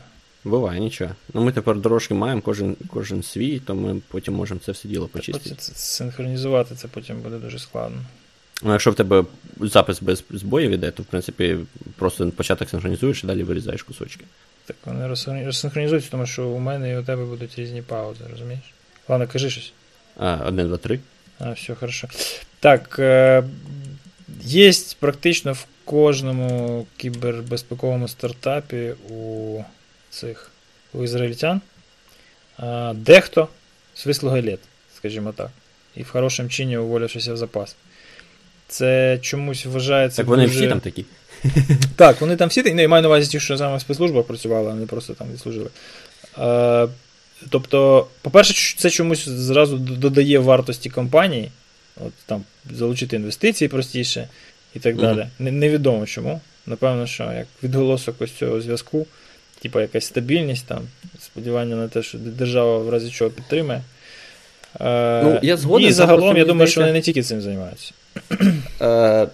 Буває, нічого. Ну, ми тепер дорожки маємо, кожен, кожен свій, то ми потім можемо це все діло почистити. Синхронізувати це потім буде дуже складно. Ну, якщо в тебе запис без збоїв іде, то в принципі просто початок синхронізуєш і далі вирізаєш кусочки. Так вони розсинхронізуються, тому що у мене і у тебе будуть різні паузи, розумієш? Ладно, кажи щось. А, один, два, три. А, все хорошо. Так, е, є практично в кожному кібербезпековому стартапі у цих у ізраїльтян дехто з вислуги літ, скажімо так, і в хорошому чині уволившися в запас. Це чомусь вважається. Так вони дуже... всі там такі. Так, вони там всі ну, я маю на увазі ті, що саме в спецслужбах працювали, а не просто там відслужили. Е, тобто, по-перше, це чомусь зразу додає вартості компанії, от там залучити інвестиції простіше і так далі. Не- Невідомо чому. Напевно, що як відголосок ось цього зв'язку, типа якась стабільність, там, сподівання на те, що держава в разі чого підтримає. Е, Ну, я згоден, І загалом, я думаю, що вони не тільки цим займаються. Е,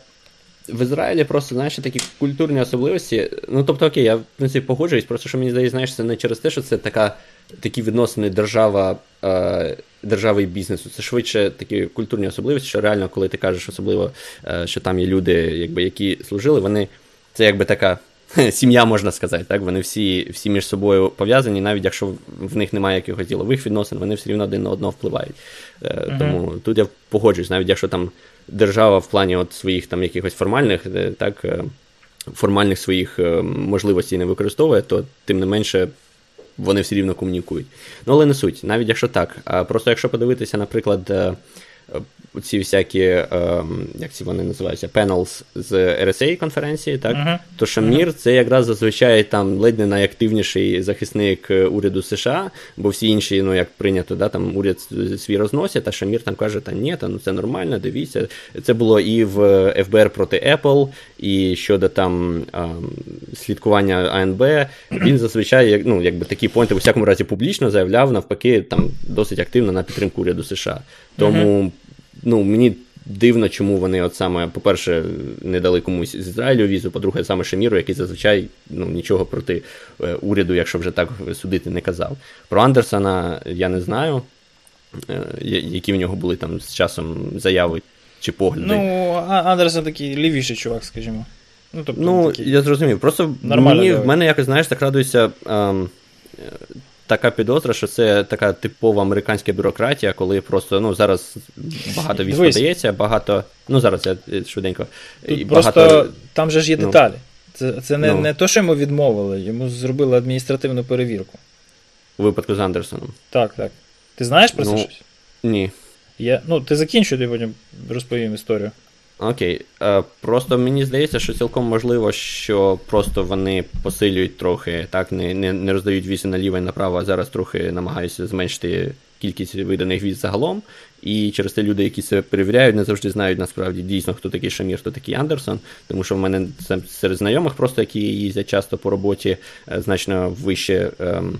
в Ізраїлі просто, знаєш, такі культурні особливості. Ну, тобто, окей, я в принципі погоджуюсь, просто що мені здається, знаєш, це не через те, що це така, такі відносини держава, е, держави і бізнесу. Це швидше такі культурні особливості, що реально, коли ти кажеш, особливо, е, що там є люди, якби, які служили, вони це якби така. Сім'я, можна сказати, так? Вони всі, всі між собою пов'язані, навіть якщо в них немає якихось ділових відносин, вони все рівно один на одного впливають. Мгм. Тому тут я погоджуюсь, навіть якщо там держава в плані от своїх там якихось формальних, е, так, е, формальних своїх можливостей не використовує, то тим не менше вони все рівно комунікують. Ну, але не суть, навіть якщо так. Просто якщо подивитися, наприклад, ці всякі, е, як ці вони називаються, panels з RSA конференції, так? Мгм. То Шамір це якраз зазвичай там ледь не найактивніший захисник е, уряду США, бо всі інші, ну як прийнято, да, там уряд свій розносять, а Шамір там каже, та ні, та ну це нормально, дивіться. Це було і в ФБР проти Apple, і щодо там слідкування АНБ. Він зазвичай, ну, якби такі поінти, у всякому разі, публічно заявляв, навпаки, там досить активно на підтримку уряду США. Тому ну, мені дивно, чому вони, от саме, по-перше, не дали комусь з Ізраїлю візу, по-друге, саме Шаміру, який зазвичай ну, нічого проти е, уряду, якщо вже так судити, не казав. Про Андерсона я не знаю, е, які в нього були там з часом заяви чи погляди. Ну, Андерсон такий лівіший чувак, скажімо. Ну, тобто, ну такий... я зрозумів. Просто мені, в мене якось, знаєш, так радується. Ем, така підозра, що це така типова американська бюрократія, коли просто ну зараз багато військ подається, багато. Ну зараз я швиденько. Тут багато... Просто там же ж є ну, деталі. Це це не ну, не то, що йому відмовили, йому зробили адміністративну перевірку. У випадку з Андерсоном. Так, так. Ти знаєш про це ну, щось? Ні. Я, Ну, ти закінчуй, я потім розповім історію. Окей. Е, Просто мені здається, що цілком можливо, що просто вони посилюють трохи, так, не не, не роздають візи наліво і направо, а зараз трохи намагаються зменшити кількість виданих віз загалом. І через те люди, які це перевіряють, не завжди знають насправді дійсно, хто такий Шамір, хто такий Андерсон. Тому що в мене серед знайомих, просто які їздять часто по роботі, е, значно вище. Ем,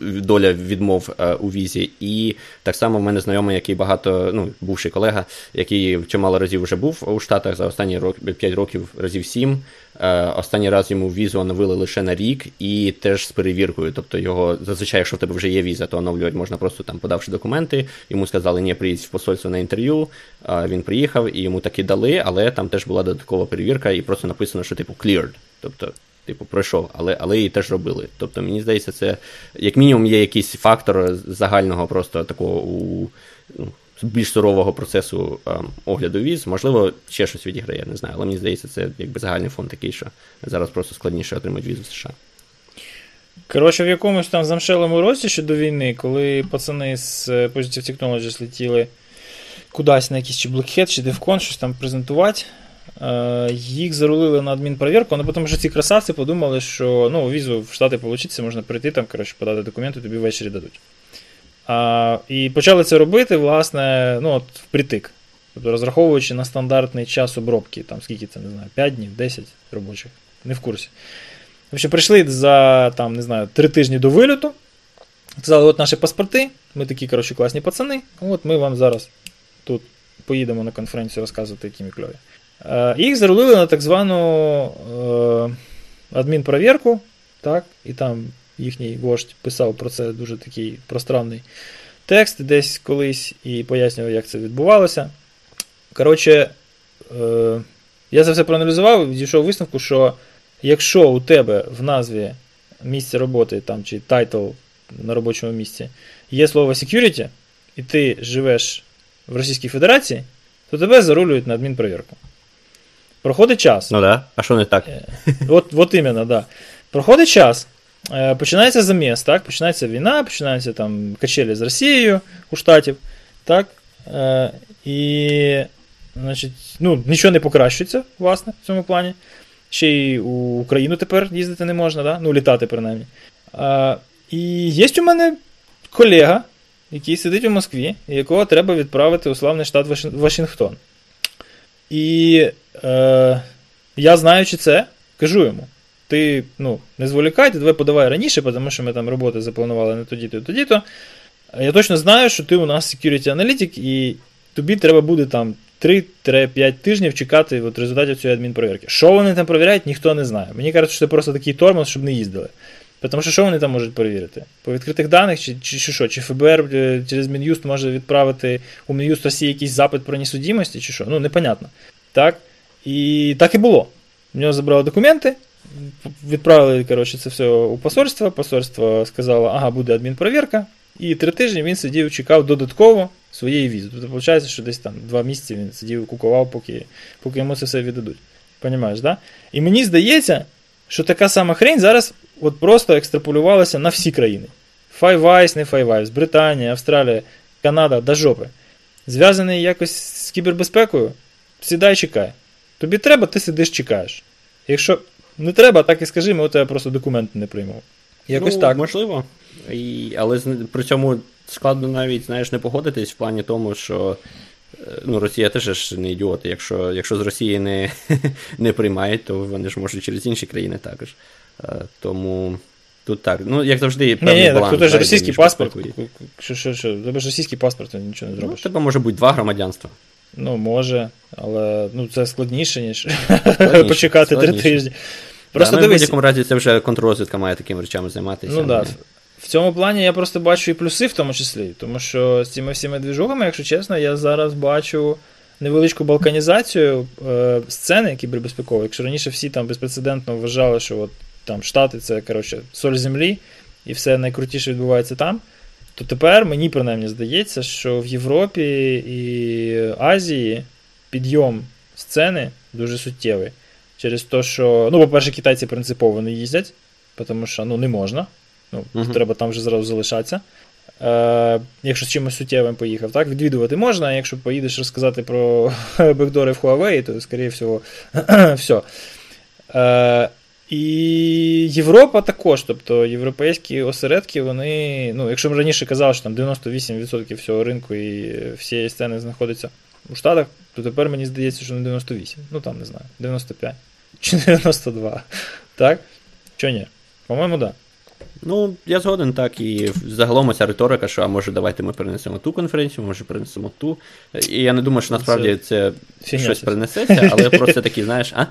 доля відмов е, у візі. І так само в мене знайомий, який багато, ну, бувший колега, який чимало разів вже був у Штатах за останні рок, 5 років, разів 7. Е, останній раз йому візу оновили лише на рік і теж з перевіркою. Тобто його зазвичай, якщо в тебе вже є віза, то оновлювати можна просто там подавши документи. Йому сказали, ні, приїдь в посольство на інтерв'ю. Він приїхав і йому таки дали, але там теж була додаткова перевірка, і просто написано, що типу cleared. Тобто типу, пройшов, але але її теж робили. Тобто, мені здається, це як мінімум є якийсь фактор загального просто такого у ну, більш сурового процесу ем, огляду віз. Можливо, ще щось відіграє, не знаю. Але мені здається, це якби загальний фон такий, що зараз просто складніше отримати візу в США. Коротше, в якомусь там замшелому році ще до війни, коли пацани з е, Positive Technologies летіли кудись на якийсь чи Blackhead, чи DevCon, щось там презентувати. Е, їх зарулили на адмінперевірку, але потім що ці красавці подумали, що ну, візу в Штати получиться, можна прийти там, коротше, подати документи, тобі ввечері дадуть. А, І почали це робити, власне, ну, от впритик. Тобто розраховуючи на стандартний час обробки, там скільки це, не знаю, 5 днів, 10 робочих, не в курсі. В прийшли за там, не знаю, 3 тижні до вильоту. Сказали, от наші паспорти, ми такі коротше, класні пацани, от ми вам зараз тут поїдемо на конференцію розказувати, які ми кльові. Е, їх зарулили на так звану е, адмінпровірку, так, і там їхній вождь писав про це дуже такий пространний текст десь колись і пояснював, як це відбувалося. Коротше, е, я це все проаналізував дійшов висновку, що якщо у тебе в назві місця роботи там, чи title на робочому місці є слово security, і ти живеш в Російській Федерації, то тебе зарулюють на адмінпровірку. Проходить час. Ну да. А що не так? Е, от от іменно, да. Проходить час. Е, починається заміс, так? Починається війна, починаються там качелі з Росією у Штатів. так? Е, і значить, ну, нічого не покращується, власне, в цьому плані. Ще й у Україну тепер їздити не можна, да? ну, літати, принаймні. І є у мене колега, який сидить у Москві, якого треба відправити у славний штат Вашингтон. І е, я знаючи це, кажу йому: ти ну, не зволікай, ти давай подавай раніше, тому що ми там роботи запланували не тоді-то тоді-то. Я точно знаю, що ти у нас security аналітик, і тобі треба буде там 3-5 тижнів чекати от результатів цієї адмінпровірки. Що вони там перевіряють, ніхто не знає. Мені кажуть, що це просто такий тормоз, щоб не їздили. Тому що що вони там можуть перевірити? По відкритих даних, чи чи, чи що? Чи ФБР е, через Мін'юст може відправити у Мін'юст Росії якийсь запит про несудімості, чи що? Ну, непонятно. Так? І так і було. У нього забрали документи, відправили коротше, це все у посольство. Посольство сказало, ага, буде адмінпровірка. І три тижні він сидів, чекав додатково своєї візи. Тобто, виходить, що десь там два місяці він сидів кукував, поки поки йому це все віддадуть. Понімаєш, да? І мені здається, що така сама хрень зараз от просто екстраполювалася на всі країни. Five не Five Британія, Австралія, Канада до жопи. Зв'язаний якось з кібербезпекою, сідай чекай. Тобі треба, ти сидиш, чекаєш. Якщо не треба, так і скажи, ми у тебе просто документи не приймемо. Якось ну, так. Можливо. І, Але при цьому складно навіть знаєш, не погодитись в плані тому, що е, ну, Росія теж ж не ідіоти. Якщо якщо з Росії не не приймають, то вони ж можуть через інші країни також. Е, тому тут так. Ну, як завжди, певний ні, ні, баланс. Тут ж російський паспорт. Що, що, що, тебе ж російський паспорт, нічого не зробиш. Ну, тебе може бути два громадянства. Ну, може, але ну, це складніше, ніж складніше, почекати три тижні. Просто да, ну, В будь-якому разі це вже контррозвідка має такими речами займатися. Ну так. В цьому плані я просто бачу і плюси в тому числі, тому що з цими всіми двіжухами, якщо чесно, я зараз бачу невеличку балканізацію е, сцени кібербезпекової. Якщо раніше всі там безпрецедентно вважали, що от там Штати це коротше, соль землі, і все найкрутіше відбувається там, то тепер мені принаймні здається, що в Європі і Азії підйом сцени дуже суттєвий. Через те, що, ну, по-перше, китайці принципово не їздять, тому що ну, не можна. Ну, uh-huh. Треба там вже зразу залишатися. Е, Якщо з чимось суттєвим поїхав, так, відвідувати можна, а якщо поїдеш розказати про бекдори в Huawei, то, скоріше всього, все. Е, І Європа також, тобто європейські осередки, вони, ну, якщо ми раніше казали, що там 98% всього ринку і всієї сцени знаходиться у Штатах, то тепер мені здається, що не 98%, Ну там не знаю, 95 чи 92. Так? Чо ні? По-моєму, так. Да. Ну, я згоден, так, і загалом ця риторика, що а може давайте ми перенесемо ту конференцію, може перенесемо ту. І я не думаю, що насправді це, це щось це перенесеться, але просто такі, знаєш, а?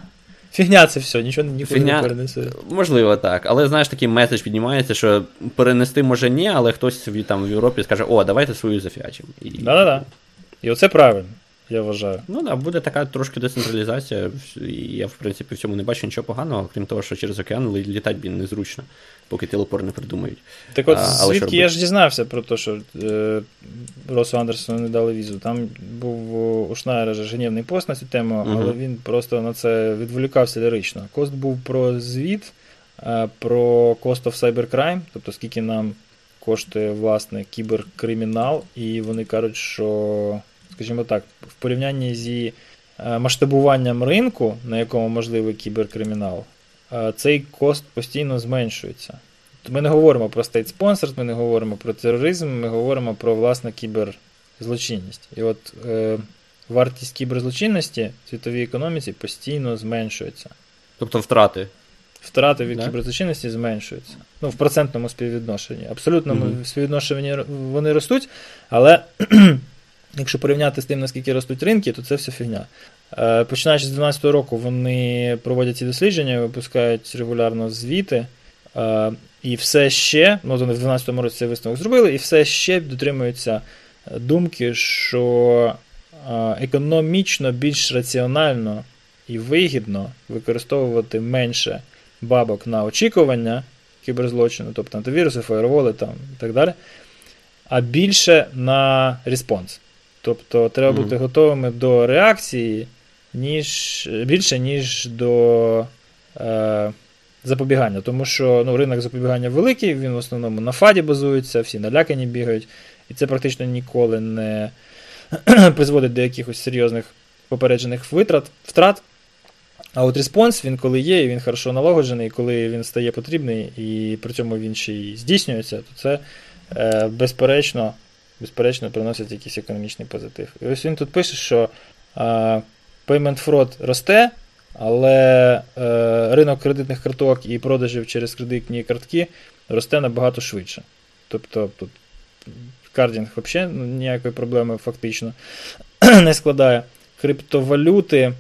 Фігня це все, нічого нікуди Фігня... не перенесе. Можливо, так. Але знаєш, такий меседж піднімається, що перенести може ні, але хтось там в Європі скаже, о, давайте свою зафіачимо. І... Да-да-да. І оце правильно я вважаю. Ну так, буде така трошки децентралізація, і я, в принципі, в цьому не бачу нічого поганого, крім того, що через океан літати незручно, поки телепор не придумають. Так от, а, звідки я ж дізнався про те, що е, Росу Андерсону не дали візу. Там був у Шнайера ж гнівний пост на цю тему, uh але він просто на це відволікався лірично. Кост був про звіт, е, про Cost of Cybercrime, тобто скільки нам коштує власне кіберкримінал, і вони кажуть, що скажімо так, в порівнянні зі е, масштабуванням ринку, на якому можливий кіберкримінал, цей кост постійно зменшується. Ми не говоримо про стейт спонсорс, ми не говоримо про тероризм, ми говоримо про власне кіберзлочинність. І от е, вартість кіберзлочинності в світовій економіці постійно зменшується. Тобто втрати. Втрати від да? кіберзлочинності зменшуються. Ну, в процентному співвідношенні. Абсолютно mm-hmm. співвідношенні вони ростуть, але Якщо порівняти з тим, наскільки ростуть ринки, то це все фігня. Е, починаючи з 2012 року, вони проводять ці дослідження, випускають регулярно звіти. Е, і все ще, ну вони в 2012 році цей висновок зробили, і все ще дотримуються думки, що е, економічно більш раціонально і вигідно використовувати менше бабок на очікування кіберзлочину, тобто антивіруси, фаєрволи там, і так далі, а більше на респонс. Тобто треба бути готовими до реакції ніж, більше, ніж до е, запобігання. Тому що ну, ринок запобігання великий, він в основному на фаді базується, всі налякані бігають, і це практично ніколи не призводить до якихось серйозних попереджених витрат, втрат. А от респонс, він коли є, і він хорошо налагоджений, коли він стає потрібний, і при цьому він ще й здійснюється, то це е, безперечно безперечно, приносять якийсь економічний позитив. І ось він тут пише, що а, payment fraud росте, але е, ринок кредитних карток і продажів через кредитні картки росте набагато швидше. Тобто тут кардінг взагалі ніякої проблеми фактично не складає. Криптовалюти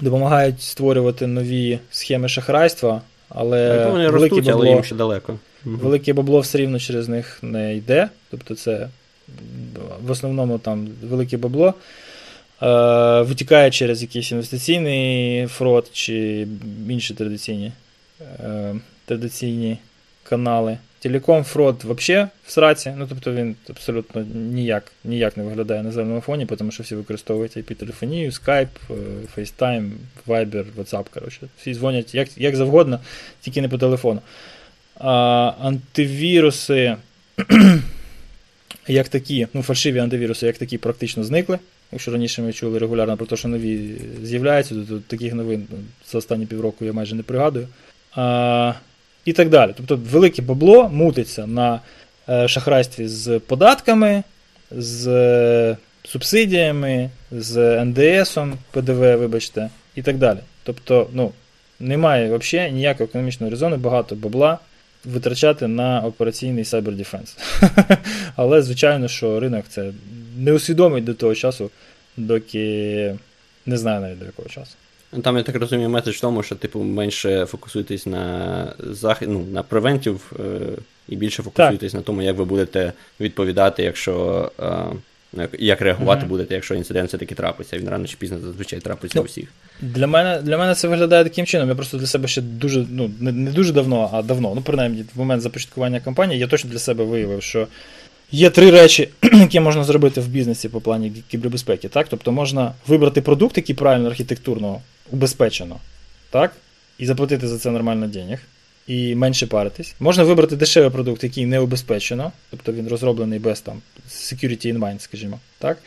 допомагають створювати нові схеми шахрайства, але вони ростуть, бабло, але їм ще далеко. Велике бабло все рівно через них не йде. Тобто це в основному там велике бабло. Е, витікає через якийсь інвестиційний фрод чи інші традиційні е, традиційні канали. Телеком фрод взагалі в сраці, ну тобто він абсолютно ніяк ніяк не виглядає на зеленому фоні, тому що всі використовують IP-телефонію, Skype, е, FaceTime, Viber, WhatsApp. коротше. Всі дзвонять як як завгодно, тільки не по телефону. А, Антивіруси як такі, ну, фальшиві антивіруси, як такі, практично зникли. Якщо раніше ми чули регулярно про те, що нові з'являються, то, то таких новин за останні півроку я майже не пригадую. А, І так далі. Тобто велике бабло мутиться на е, шахрайстві з податками, з е, субсидіями, з НДСом, ПДВ, вибачте, і так далі. Тобто, ну, немає взагалі ніякого економічного резону, багато бабла витрачати на операційний Defense. Але, звичайно, що ринок це не усвідомить до того часу, доки не знаю навіть до якого часу. Ну, там, я так розумію, меседж в тому, що, типу, менше фокусуйтесь на захід, ну, на превентів е, і більше фокусуйтесь на тому, як ви будете відповідати, якщо. Е, як реагувати mm-hmm. будете, якщо інцидент все-таки трапиться, він рано чи пізно зазвичай трапиться ну, у всіх. Для мене для мене це виглядає таким чином. Я просто для себе ще дуже, ну, не, не дуже давно, а давно, ну, принаймні, в момент започаткування кампанії, я точно для себе виявив, що є три речі, які можна зробити в бізнесі по плані кібербезпеки. Так? Тобто можна вибрати продукт, який правильно архітектурно убезпечено, так? і заплатити за це нормально денег і менше паритись. Можна вибрати дешевий продукт, який не убезпечено, тобто він розроблений без там security in mind, скажімо. так?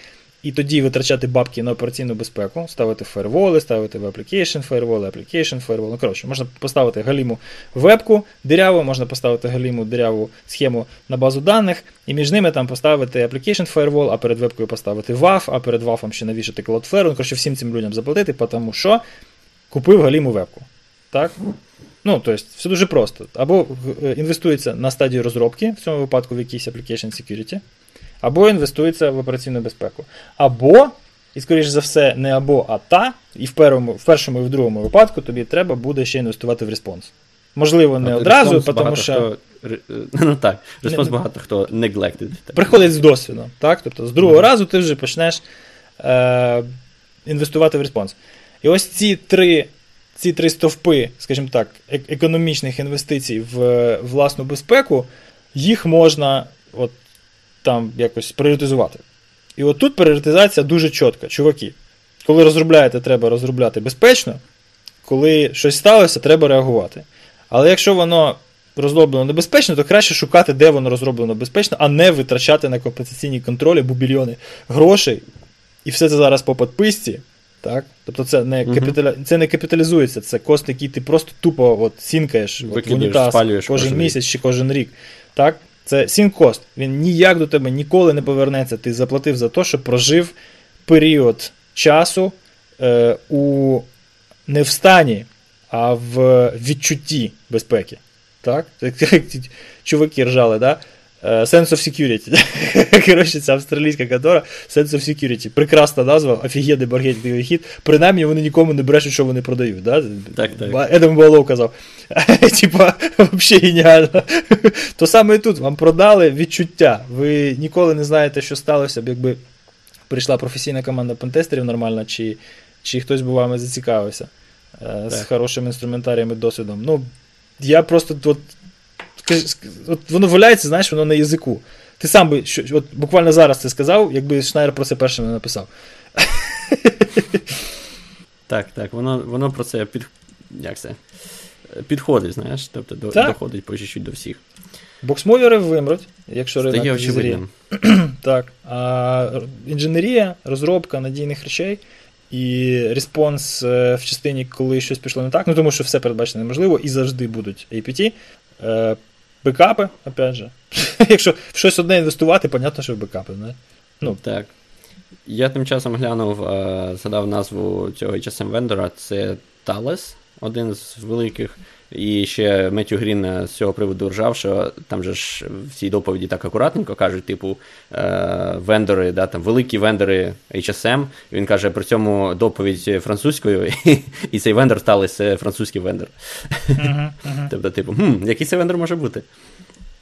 І тоді витрачати бабки на операційну безпеку, ставити фаерволи, ставити в application фаерволи, application фаервол. Ну, коротше, можна поставити галіму вебку диряву, можна поставити галіму диряву схему на базу даних, і між ними там поставити application firewall, а перед вебкою поставити WAF, а перед WAF ще навішати Cloudflare. Ну, коротше, всім цим людям заплатити, тому що купив галіму вебку. Так? Ну, тобто, все дуже просто. Або е, інвестується на стадію розробки, в цьому випадку в якийсь application security, або інвестується в операційну безпеку. Або, і, скоріш за все, не або, а та, і в першому, в першому і в другому випадку тобі треба буде ще інвестувати в респонс. Можливо, не а одразу, тому що. Хто... Ну так, респонс не, багато хто neglected. Приходить з досвідом. так? Тобто з другого mm-hmm. разу ти вже почнеш е, інвестувати в респонс. І ось ці три ці три стовпи, скажімо так, економічних інвестицій в власну безпеку, їх можна от там якось пріоритизувати. І от тут пріоритизація дуже чітка. Чуваки, коли розробляєте, треба розробляти безпечно, коли щось сталося, треба реагувати. Але якщо воно розроблено небезпечно, то краще шукати, де воно розроблено безпечно, а не витрачати на компенсаційні контролі бубільйони грошей. І все це зараз по підписці. Так? Тобто це не капіталя... це не капіталізується, це кост, який ти просто тупо от, сінкаєш от, в унітаз кожен, кожен місяць чи кожен рік. Так? Це сінкост. Він ніяк до тебе ніколи не повернеться. Ти заплатив за те, що прожив період часу е, у не в стані, а в відчутті безпеки. Так? Чуваки ржали, да? Е, Sense of Security. Коротше, ця австралійська контора Sense of Security. Прекрасна назва, офігенний маркетинговий хід. Принаймні вони нікому не брешуть, що вони продають. Да? Так, так. Едем Волов казав. Типа, взагалі геніально. То саме і тут вам продали відчуття. Ви ніколи не знаєте, що сталося б, якби прийшла професійна команда пентестерів нормальна, чи чи хтось би вами зацікавився е, з хорошим інструментарієм і досвідом. Ну, я просто от от воно валяється, знаєш, воно на язику. Ти сам би що, от буквально зараз це сказав, якби Шнайер про це першим не написав. Так, так, воно воно про це під, як це, підходить, знаєш, тобто до, доходить по чуть-чуть до всіх. Боксмовери вимруть, якщо ринок очевидним. Так. А інженерія, розробка надійних речей і респонс е, в частині, коли щось пішло не так, ну тому що все передбачено неможливо, і завжди будуть APT. Е, бекапи, опять же. Якщо в щось одне інвестувати, понятно, що в бекапи. Не? Ну. Так. Я тим часом глянув, задав згадав назву цього HSM вендора, це Thales, один з великих. І ще Меттю Грін з цього приводу ржав, що там же ж в цій доповіді так акуратненько кажуть, типу, е, вендори, да, там великі вендори HSM. Він каже, при цьому доповідь французькою, і цей вендор сталося французький вендор. Тобто, типу, хм, який цей вендор може бути?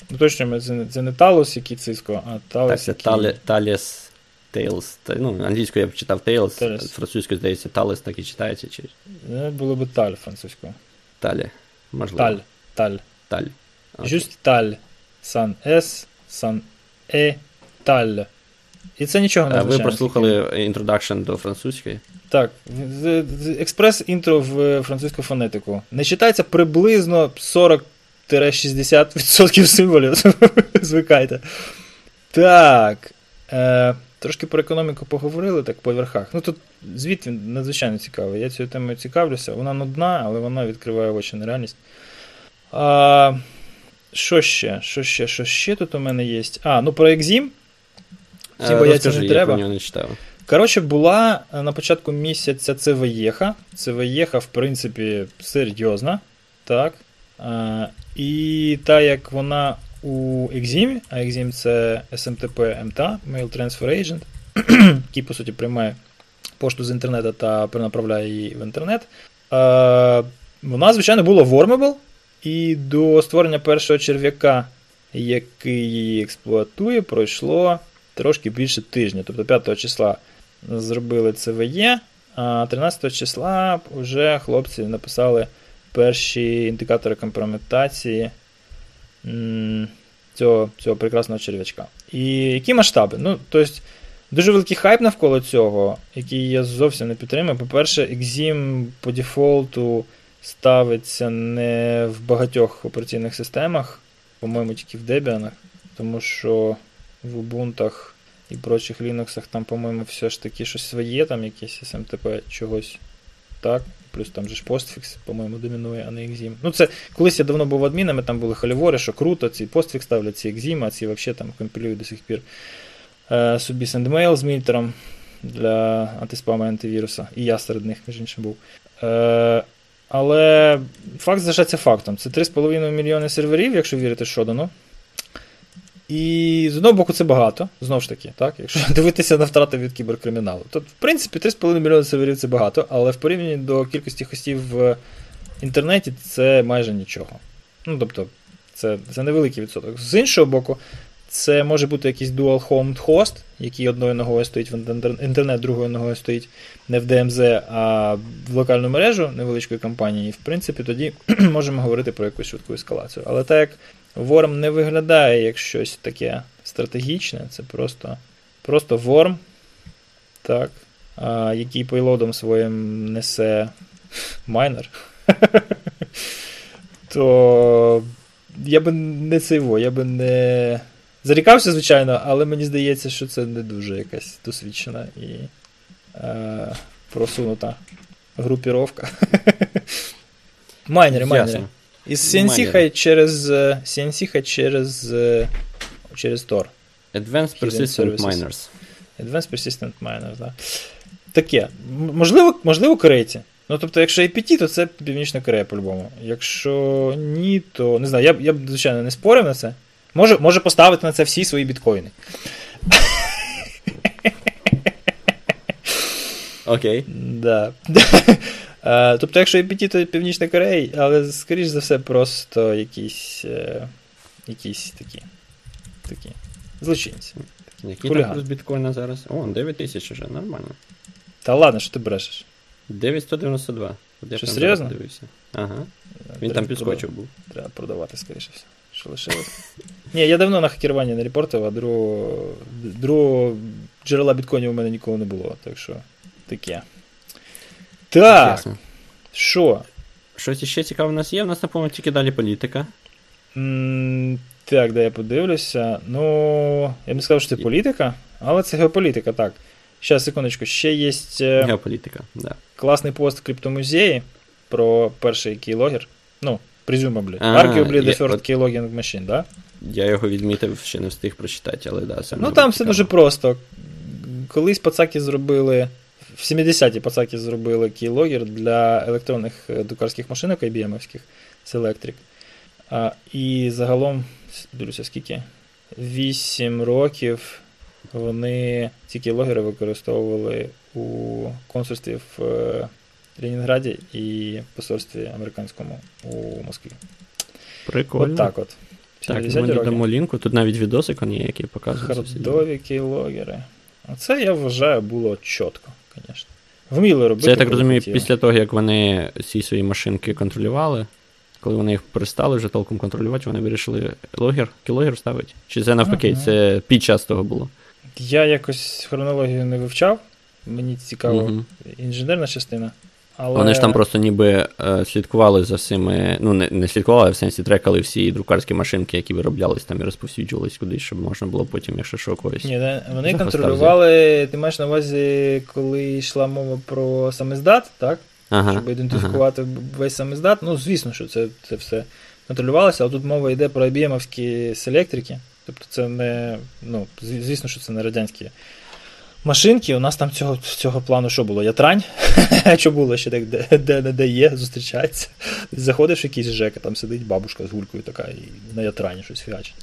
Ну точно, це, це не Talos, який Cisco, а Талос. Так, це який... Таліс. Thales. Ну, англійською я б читав Thales, французькою, здається, Талес так і читається. Чи... Було б Таль французькою. Талі. Можливо. Таль. Таль. Таль. Just таль. Sans S, sans E, таль. І це нічого не означає. Ви прослухали introduction до французької? Так. Експрес-інтро в французьку фонетику. Не читається приблизно 40-60% символів. Звикайте. Так. Е, Трошки про економіку поговорили так по верхах. Ну тут звіт він надзвичайно цікавий. Я цією темою цікавлюся. Вона нудна, але вона відкриває очі на реальність. А, Що ще? Що ще? Що ще тут у мене є? А, ну про Exim. Всі бояться не треба. Я не читав. Коротше, була е, на початку місяця ЦВЄХа. ЦВЄХа, в принципі, серйозна. Так. А, І та як вона у Exim, а Exim це SMTP MTA, Mail Transfer Agent, який, по суті, приймає пошту з інтернету та перенаправляє її в інтернет. Е, Вона, звичайно, була Wormable, і до створення першого черв'яка, який її експлуатує, пройшло трошки більше тижня. Тобто 5 числа зробили ЦВЄ, а 13 числа вже хлопці написали перші індикатори компрометації цього цього прекрасного черв'ячка. І які масштаби? Ну, тобто, Дуже великий хайп навколо цього, який я зовсім не підтримую. По-перше, Exim по дефолту ставиться не в багатьох операційних системах, по-моєму, тільки в Debian, тому що в Ubuntu і прочих Linux там, по-моєму, все ж таки щось своє, там якесь SMTP чогось. Так, плюс там же ж постфікс, по-моєму, домінує, а не Exim. Ну, це колись я давно був адмінами, там були халівори, що круто, ці постфікс ставлять, ці Exim, а ці взагалі там компілюють до сих пір е, собі SendMail з мільтером для антиспаму антивіруса. І я серед них, між іншим, був. Е, але факт залишається фактом. Це 3,5 мільйони серверів, якщо вірити Шодану. І з одного боку, це багато, знову ж таки, так, якщо дивитися на втрати від кіберкриміналу. То, в принципі, 3,5 мільйони серверів це багато, але в порівнянні до кількості хостів в інтернеті це майже нічого. Ну, тобто, це це невеликий відсоток. З іншого боку, це може бути якийсь dual-homed host, який одною ногою стоїть в інтернет, другою ногою стоїть не в DMZ, а в локальну мережу невеличкої компанії. І в принципі тоді можемо говорити про якусь швидку ескалацію. Але так як Worm не виглядає як щось таке стратегічне, це просто просто Worm, так, а, який пейлодом своїм несе майнер, то я би не цейво, я би не. Зарікався, звичайно, але мені здається, що це не дуже якась досвідчена і е, просунута групіровка. майнери, майнери. Із хай через CNC через через Tor. Advanced Persistent Miners. Advanced Persistent Miners, так. Таке. Можливо, можливо, корейці. Ну, тобто, якщо APT, то це Північна Корея по-любому. Якщо ні, то не знаю, я б, я б, звичайно, не спорив на це. Може може поставити на це всі свої біткоїни. Окей. Да. Тобто, якщо APT, то Північна Корея, але, скоріш за все, просто якісь е, якісь такі такі злочинці. Який там курс біткоїна зараз? О, 9 тисяч вже, нормально. Та ладно, що ти брешеш? 992. Що, серйозно? Дивився. Ага. Він там підскочив був. Треба продавати, скоріше все. Що лишилось? Ні, я давно на хакеруванні не репортив, а другого, другого джерела біткоїнів у мене ніколи не було. Так що таке. Так. Що? Щось ще цікаве у нас є. У нас, напевно, тільки далі політика. Mm, так, де я подивлюся. Ну, я б не сказав, що це політика, але це геополітика, так. Зараз, секундочку, ще є. Е, геополітика, да. Класний пост в криптомузеї про перший кейлогер. Ну, presumably. Arguably the first keyloging machine, да? Я його відмітив, ще не встиг прочитати, але да, саме. Ну там все дуже просто. Колись пацаки зробили. В 70-ті пацаки зробили кейлогер для електронних е, друкарських машинок IBM-овських Selectric. А, І загалом, дивлюся, скільки? 8 років вони ці кейлогери використовували у консульстві в е, Ленінграді і посольстві американському у Москві. Прикольно. От так от. Так, ми додамо лінку. Тут навіть відосик є, який показує. Хардові кейлогери. Оце я вважаю було чітко, звісно. Вміли робити. Це я так розумію, хотіли. після того, як вони всі свої машинки контролювали, коли вони їх перестали вже толком контролювати, вони вирішили логер, кілогер ставити? Чи це навпаки, ага. це під час того було? Я якось хронологію не вивчав. Мені цікаво угу. інженерна частина. Але... Вони ж там просто ніби е, слідкували за всіми, ну, не не слідкували, а в сенсі трекали всі друкарські машинки, які вироблялись там і розповсюджувались кудись, щоб можна було потім, якщо що когось. Ні, вони контролювали, ти маєш на увазі, коли йшла мова про самиздат, так? Ага, Щоб ідентифікувати ага. весь самиздат. Ну, звісно, що це це все контролювалося, але тут мова йде про IBM-овські селектрики. Тобто це не, ну, звісно, що це не радянські машинки. У нас там цього цього плану що було? Ятрань? Що було ще так, де де, де є, зустрічається. Заходиш в якийсь ЖЕК, там сидить бабушка з гулькою така, і на ятрані щось фігачить.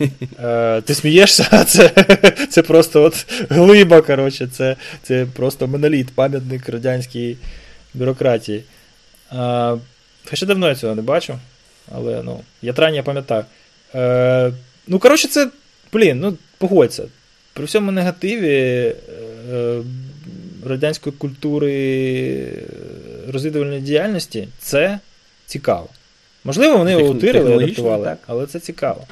Е, Ти смієшся, це це просто от глиба, коротше, це це просто моноліт, пам'ятник радянській бюрократії. Е, Хоча давно я цього не бачив, але ну, ятрань я пам'ятаю. Е, Ну, коротше, це, блін, ну, погодься. При всьому негативі е, радянської культури розвідувальної діяльності це цікаво. Можливо, вони його утирили, адаптували, але це цікаво.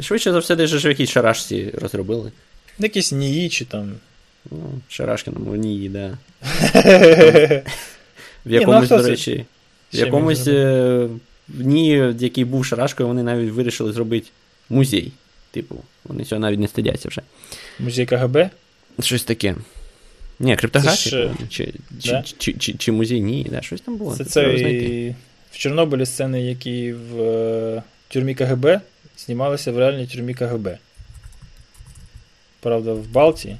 Швидше за все, десь ж якісь шарашці розробили. Якісь НІІ чи там. Ну, Шарашкиному НІІ, да. В якомусь, до речі, в якомусь е, НІІ, який був шарашкою, вони навіть вирішили зробити музей. Типу, вони цього навіть не стидяться вже. Музей КГБ? Щось таке. Ні, криптографія. Чи, да? чи, чи, чи, музей, ні, да, щось там було. Це це і... в Чорнобилі сцени, які в е, тюрмі КГБ знімалися в реальній тюрмі КГБ. Правда, в Балтії.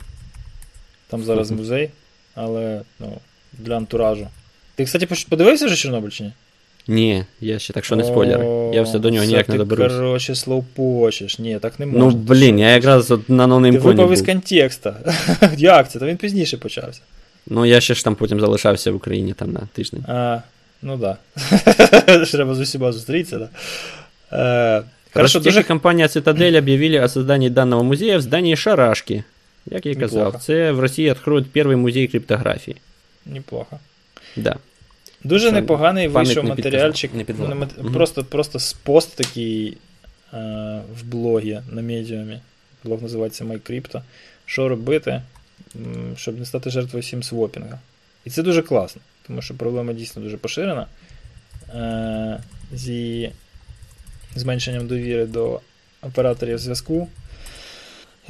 Там зараз музей, але ну, для антуражу. Ти, кстати, подивився вже Чорнобиль чи ні? Ні, я ще так що не спойлер. Я все до нього ніяк не доберусь. Ти, коротше, слоупочиш. Ні, так не можна. Ну, блін, я якраз от на новним Ти випав із контекста. Як це? То він пізніше почався. Ну, я ще ж там потім залишався в Україні там на тиждень. А, ну да. Треба з усіма зустрітися, да. Е, Хорошо, дуже... компания Цитадель объявили о создании данного музея в здании Шарашки. Як я казав, це в Росії відкриють перший музей криптографії. Неплохо. Да. Дуже Що непоганий вийшов матеріальчик. Не не угу. Просто просто пост такий е, в блогі на медіумі. Блог називається MyCrypto. Що робити, щоб не стати жертвою сімсвопінга. І це дуже класно, тому що проблема дійсно дуже поширена. Е, зі зменшенням довіри до операторів зв'язку.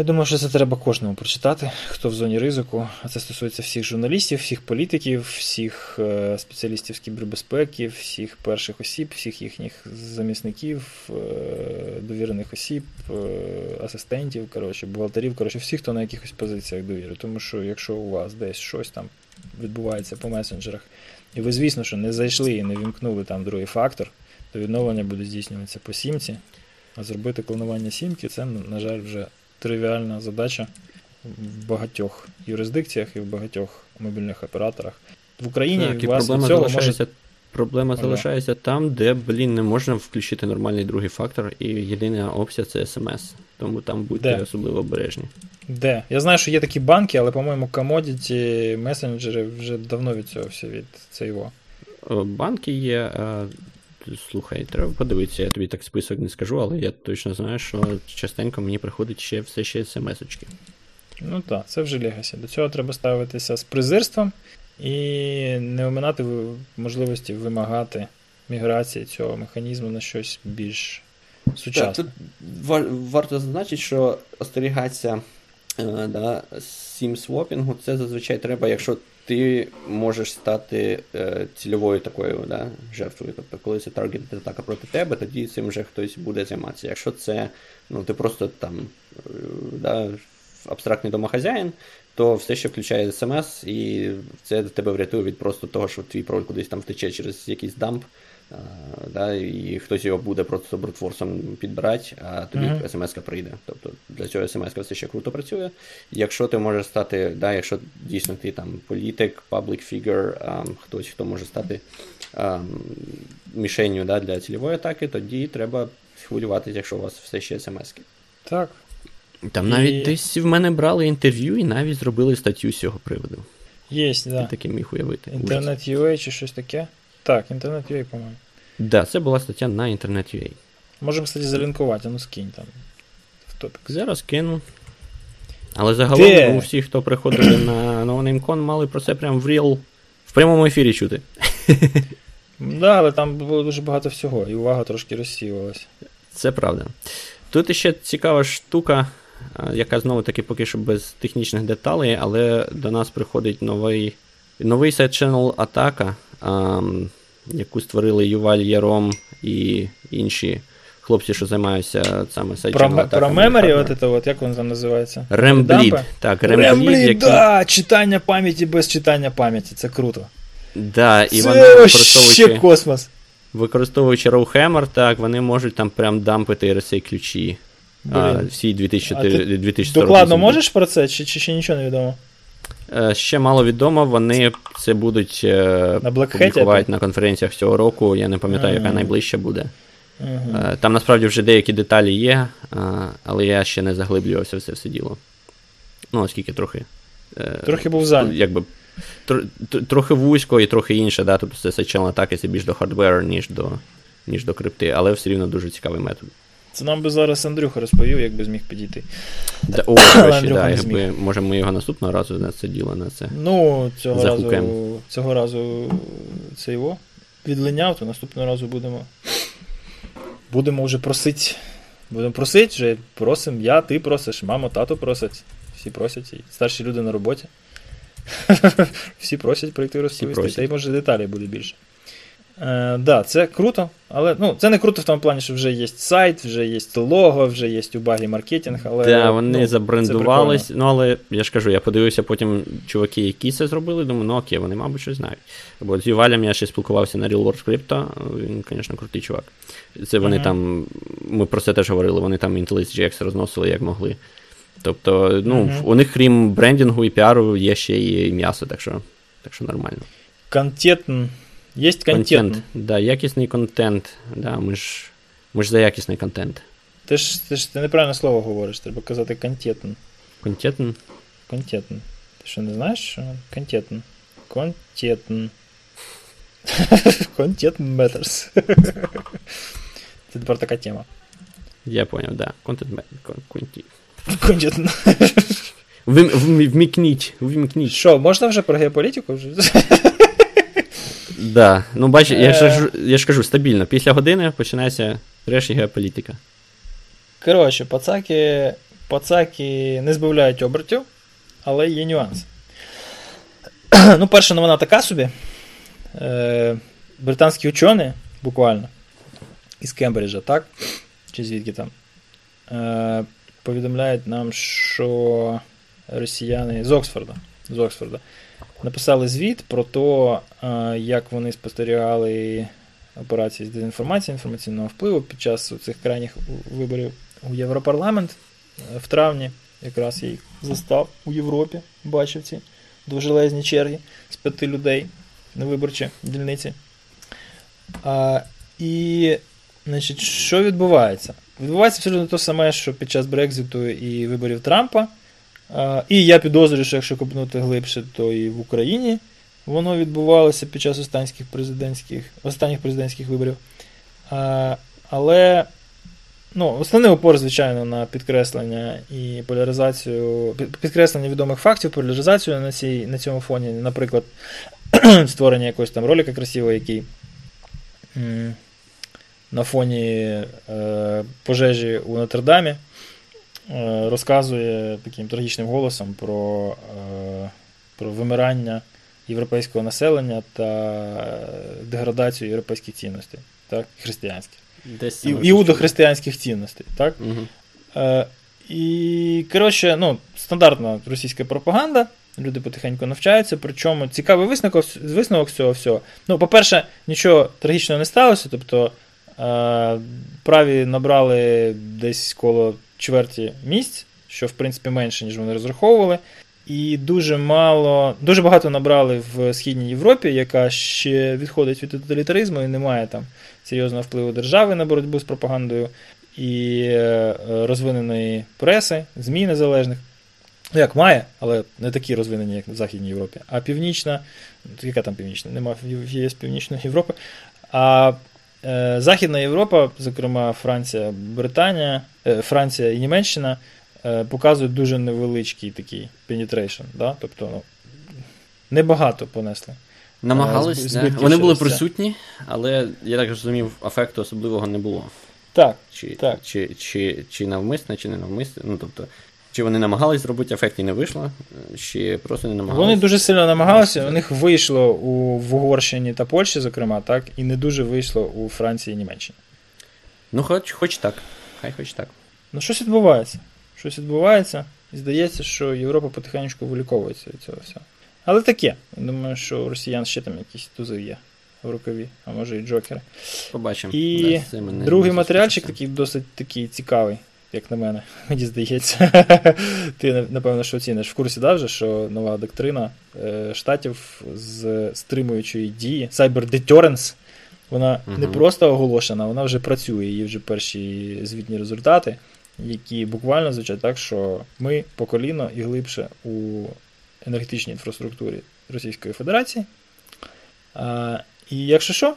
Я думаю, що це треба кожному прочитати, хто в зоні ризику. А це стосується всіх журналістів, всіх політиків, всіх е, спеціалістів з кібербезпеки, всіх перших осіб, всіх їхніх замісників, е, довірених осіб, е, асистентів, коротше, бухгалтерів, коротше, всіх, хто на якихось позиціях довіри. Тому що якщо у вас десь щось там відбувається по месенджерах, і ви, звісно, що не зайшли і не вімкнули там другий фактор, то відновлення буде здійснюватися по сімці. А зробити клонування сімки це, на жаль, вже тривіальна задача в багатьох юрисдикціях і в багатьох мобільних операторах. В Україні так, і вас проблема цього залишається, може... проблема залишається там, де, блін, не можна включити нормальний другий фактор, і єдина опція це смс. Тому там будьте де? особливо обережні. Де? Я знаю, що є такі банки, але, по-моєму, commodity месенджери вже давно від цього все від цього. Банки є. Слухай, треба подивитися, я тобі так список не скажу, але я точно знаю, що частенько мені приходить ще все ще смс-очки. Ну так, це вже legacy. До цього треба ставитися з презирством і не оминати можливості вимагати міграції цього механізму на щось більш сучасне. Так, Тут варто зазначити, що остерігатися е, да, сім-свопінгу, це зазвичай треба, якщо ти можеш стати е, цільовою такою да, жертвою. Тобто, коли це таргет атака проти тебе, тоді цим вже хтось буде займатися. Якщо це ну, ти просто там е, да, абстрактний домохазяїн, то все ще включає смс, і це тебе врятує від просто того, що твій провод кудись там втече через якийсь дамп да, і хтось його буде просто брутфорсом підбирати, а тобі mm-hmm. смс-ка прийде. Тобто для цього смс-ка все ще круто працює. Якщо ти можеш стати, да, якщо дійсно ти там політик, public figure, а, хтось, хто може стати а, мішенню да, для цільової атаки, тоді треба хвилюватися, якщо у вас все ще смс-ки. Так. Там і... навіть десь в мене брали інтерв'ю і навіть зробили статтю з цього приводу. Є, да. Ти таке міг уявити. Інтернет.ua чи щось таке. Так, інтернет.ua, по-моєму. Так, да, це була стаття на інтернет.ua. Можемо, кстати, залінкувати, ну скинь там. в топік. Зараз кину. Але загалом Де? у всіх, хто приходили на NoNameCon, мали про це прямо в real, в прямому ефірі чути. Да, але там було дуже багато всього, і увага трошки розсіювалася. Це правда. Тут ще цікава штука, яка знову таки поки що без технічних деталей, але до нас приходить новий новий сайт Channel Атака яку створили Юваль Єром і інші хлопці, що займаються саме сайчами. Про, про меморі, от це, от, як він там називається? Ремблід. Так, Ремблід, який... да, читання пам'яті без читання пам'яті, це круто. Да, і це вони використовуючи, космос. Використовуючи Rowhammer, так, вони можуть там прям дампити RSA ключі. а, всі 2004, 2040 Докладно можеш про це, чи, чи ще нічого не відомо? Е, ще мало відомо, вони це будуть е, на публікувати на конференціях цього року. Я не пам'ятаю, яка найближча буде. Uh-huh. Там насправді вже деякі деталі є, але я ще не заглиблювався в це все діло. Ну, оскільки трохи. Трохи був зайнятий. Якби трохи вузько і трохи інше, да, тобто це Seychelles атаки це більш до хардверу, ніж до ніж до крипти, але все рівно дуже цікавий метод. Це нам би зараз Андрюха розповів, як би зміг підійти. Да, о, речі, да, якби, Може, ми його наступного разу на це діло на це. Ну, цього разу цього разу це його відлиняв, то наступного разу будемо. Будемо вже просити. Будемо просити, вже просимо, я, ти просиш, мама, тато просить. Всі просять, старші люди на роботі. Всі просять прийти розповісти. Та й може деталі буде більше. Е, да, це круто, але ну, це не круто в тому плані, що вже є сайт, вже є лого, вже є у багі маркетинг. але... Да, вони ну, забрендувались. Ну, але я ж кажу, я подивився потім чуваки, які це зробили, думаю, ну окей, вони, мабуть, щось знають. Бо з Ювалем я ще спілкувався на Real World Crypto, він, звісно, крутий чувак. Це вони uh-huh. там, ми про це теж говорили, вони там IntelliGX розносили як могли. Тобто, ну, uh-huh. у них, крім брендингу і піару, є ще і м'ясо, так що так що нормально. Контентн. Є контент. контент. Да, якісний контент. Да, Ми ж ми ж за якісний контент. Ти ж ти ж ти неправильне слово говориш, треба казати контентн. Контентн? Контентн. Ти що не знаєш? що? Контентн. Контентн. Контент matters. Це тепер така тема. Я понял, да. Контент Контент. Вмікніть, вмікніть. Що, можна вже про геополітику? Да. Ну, бач, я ж е. я ж кажу, стабільно. Після години починається решті геополітика. Коротше, пацаки пацаки не збавляють обертів, але є нюанс. ну, перша новина така собі. Е, Британські учені, буквально, із Кембриджа, так? Чи звідки там? Е, Повідомляють нам, що росіяни з Оксфорда. З Оксфорда написали звіт про те, як вони спостерігали операції з дезінформації, інформаційного впливу під час цих крайніх виборів у Європарламент е, в травні. Якраз я їх застав у Європі, бачив ці довжелезні черги з п'яти людей на виборчі дільниці. А, І, значить, що відбувається? Відбувається абсолютно те саме, що під час Брекзиту і виборів Трампа. І я підозрюю, що якщо копнути глибше, то і в Україні воно відбувалося під час останніх президентських останніх президентських виборів. Але ну, основний опор, звичайно, на підкреслення і поляризацію, підкреслення відомих фактів, поляризацію на цій, на цьому фоні, наприклад, створення якогось там ролика красивого, який на фоні е, пожежі у Нотр-Дамі. Е, розказує таким трагічним голосом про е, про вимирання європейського населення та деградацію європейських цінностей, так, християнських. Десь і іудохристиянських цінностей. так? Угу. Е, І, коротше, ну, стандартна російська пропаганда. Люди потихеньку навчаються, причому цікавий висновок висновок цього всього. Ну, по-перше, нічого трагічного не сталося. Тобто е, праві набрали десь коло чверті місць, що в принципі менше, ніж вони розраховували. І дуже мало, дуже багато набрали в Східній Європі, яка ще відходить від тоталітаризму і не має там серйозного впливу держави на боротьбу з пропагандою і е, розвиненої преси, ЗМІ незалежних. Ну, як має, але не такі розвинені, як в Західній Європі. А північна, яка там північна? Нема є Північної Європи. А Е, Західна Європа, зокрема Франція, Британія, Франція і Німеччина, е, показують дуже невеличкий такий penetration. Да? Тобто ну, небагато понесли. Намагались, да. вони були присутні, але я так розумів, ефекту особливого не було. Так. Чи так. чи, чи, чи навмисне, чи не навмисне. Ну, тобто, чи вони намагались зробити ефект і не вийшло, чи просто не намагалися? Вони дуже сильно намагалися. У них вийшло у в Угорщині та Польщі, зокрема, так, і не дуже вийшло у Франції і Німеччині. Ну, хоч хоч так. Хай хоч так. Ну, щось відбувається. Щось відбувається, і здається, що Європа потихеньку виліковується від цього всього. Але таке. Я думаю, що у росіян ще там якісь тузи є в рукаві, а може і джокери. Побачимо. І другий матеріальчик такий досить такий цікавий. як на мене, мені здається. Ти, напевно, що оціниш в курсі да, вже, що нова доктрина е, штатів з стримуючої дії, Cyber Deterrence, вона угу. не просто оголошена, вона вже працює. Її вже перші звітні результати, які буквально звучать так, що ми по коліно і глибше у енергетичній інфраструктурі Російської Федерації. А, І якщо що,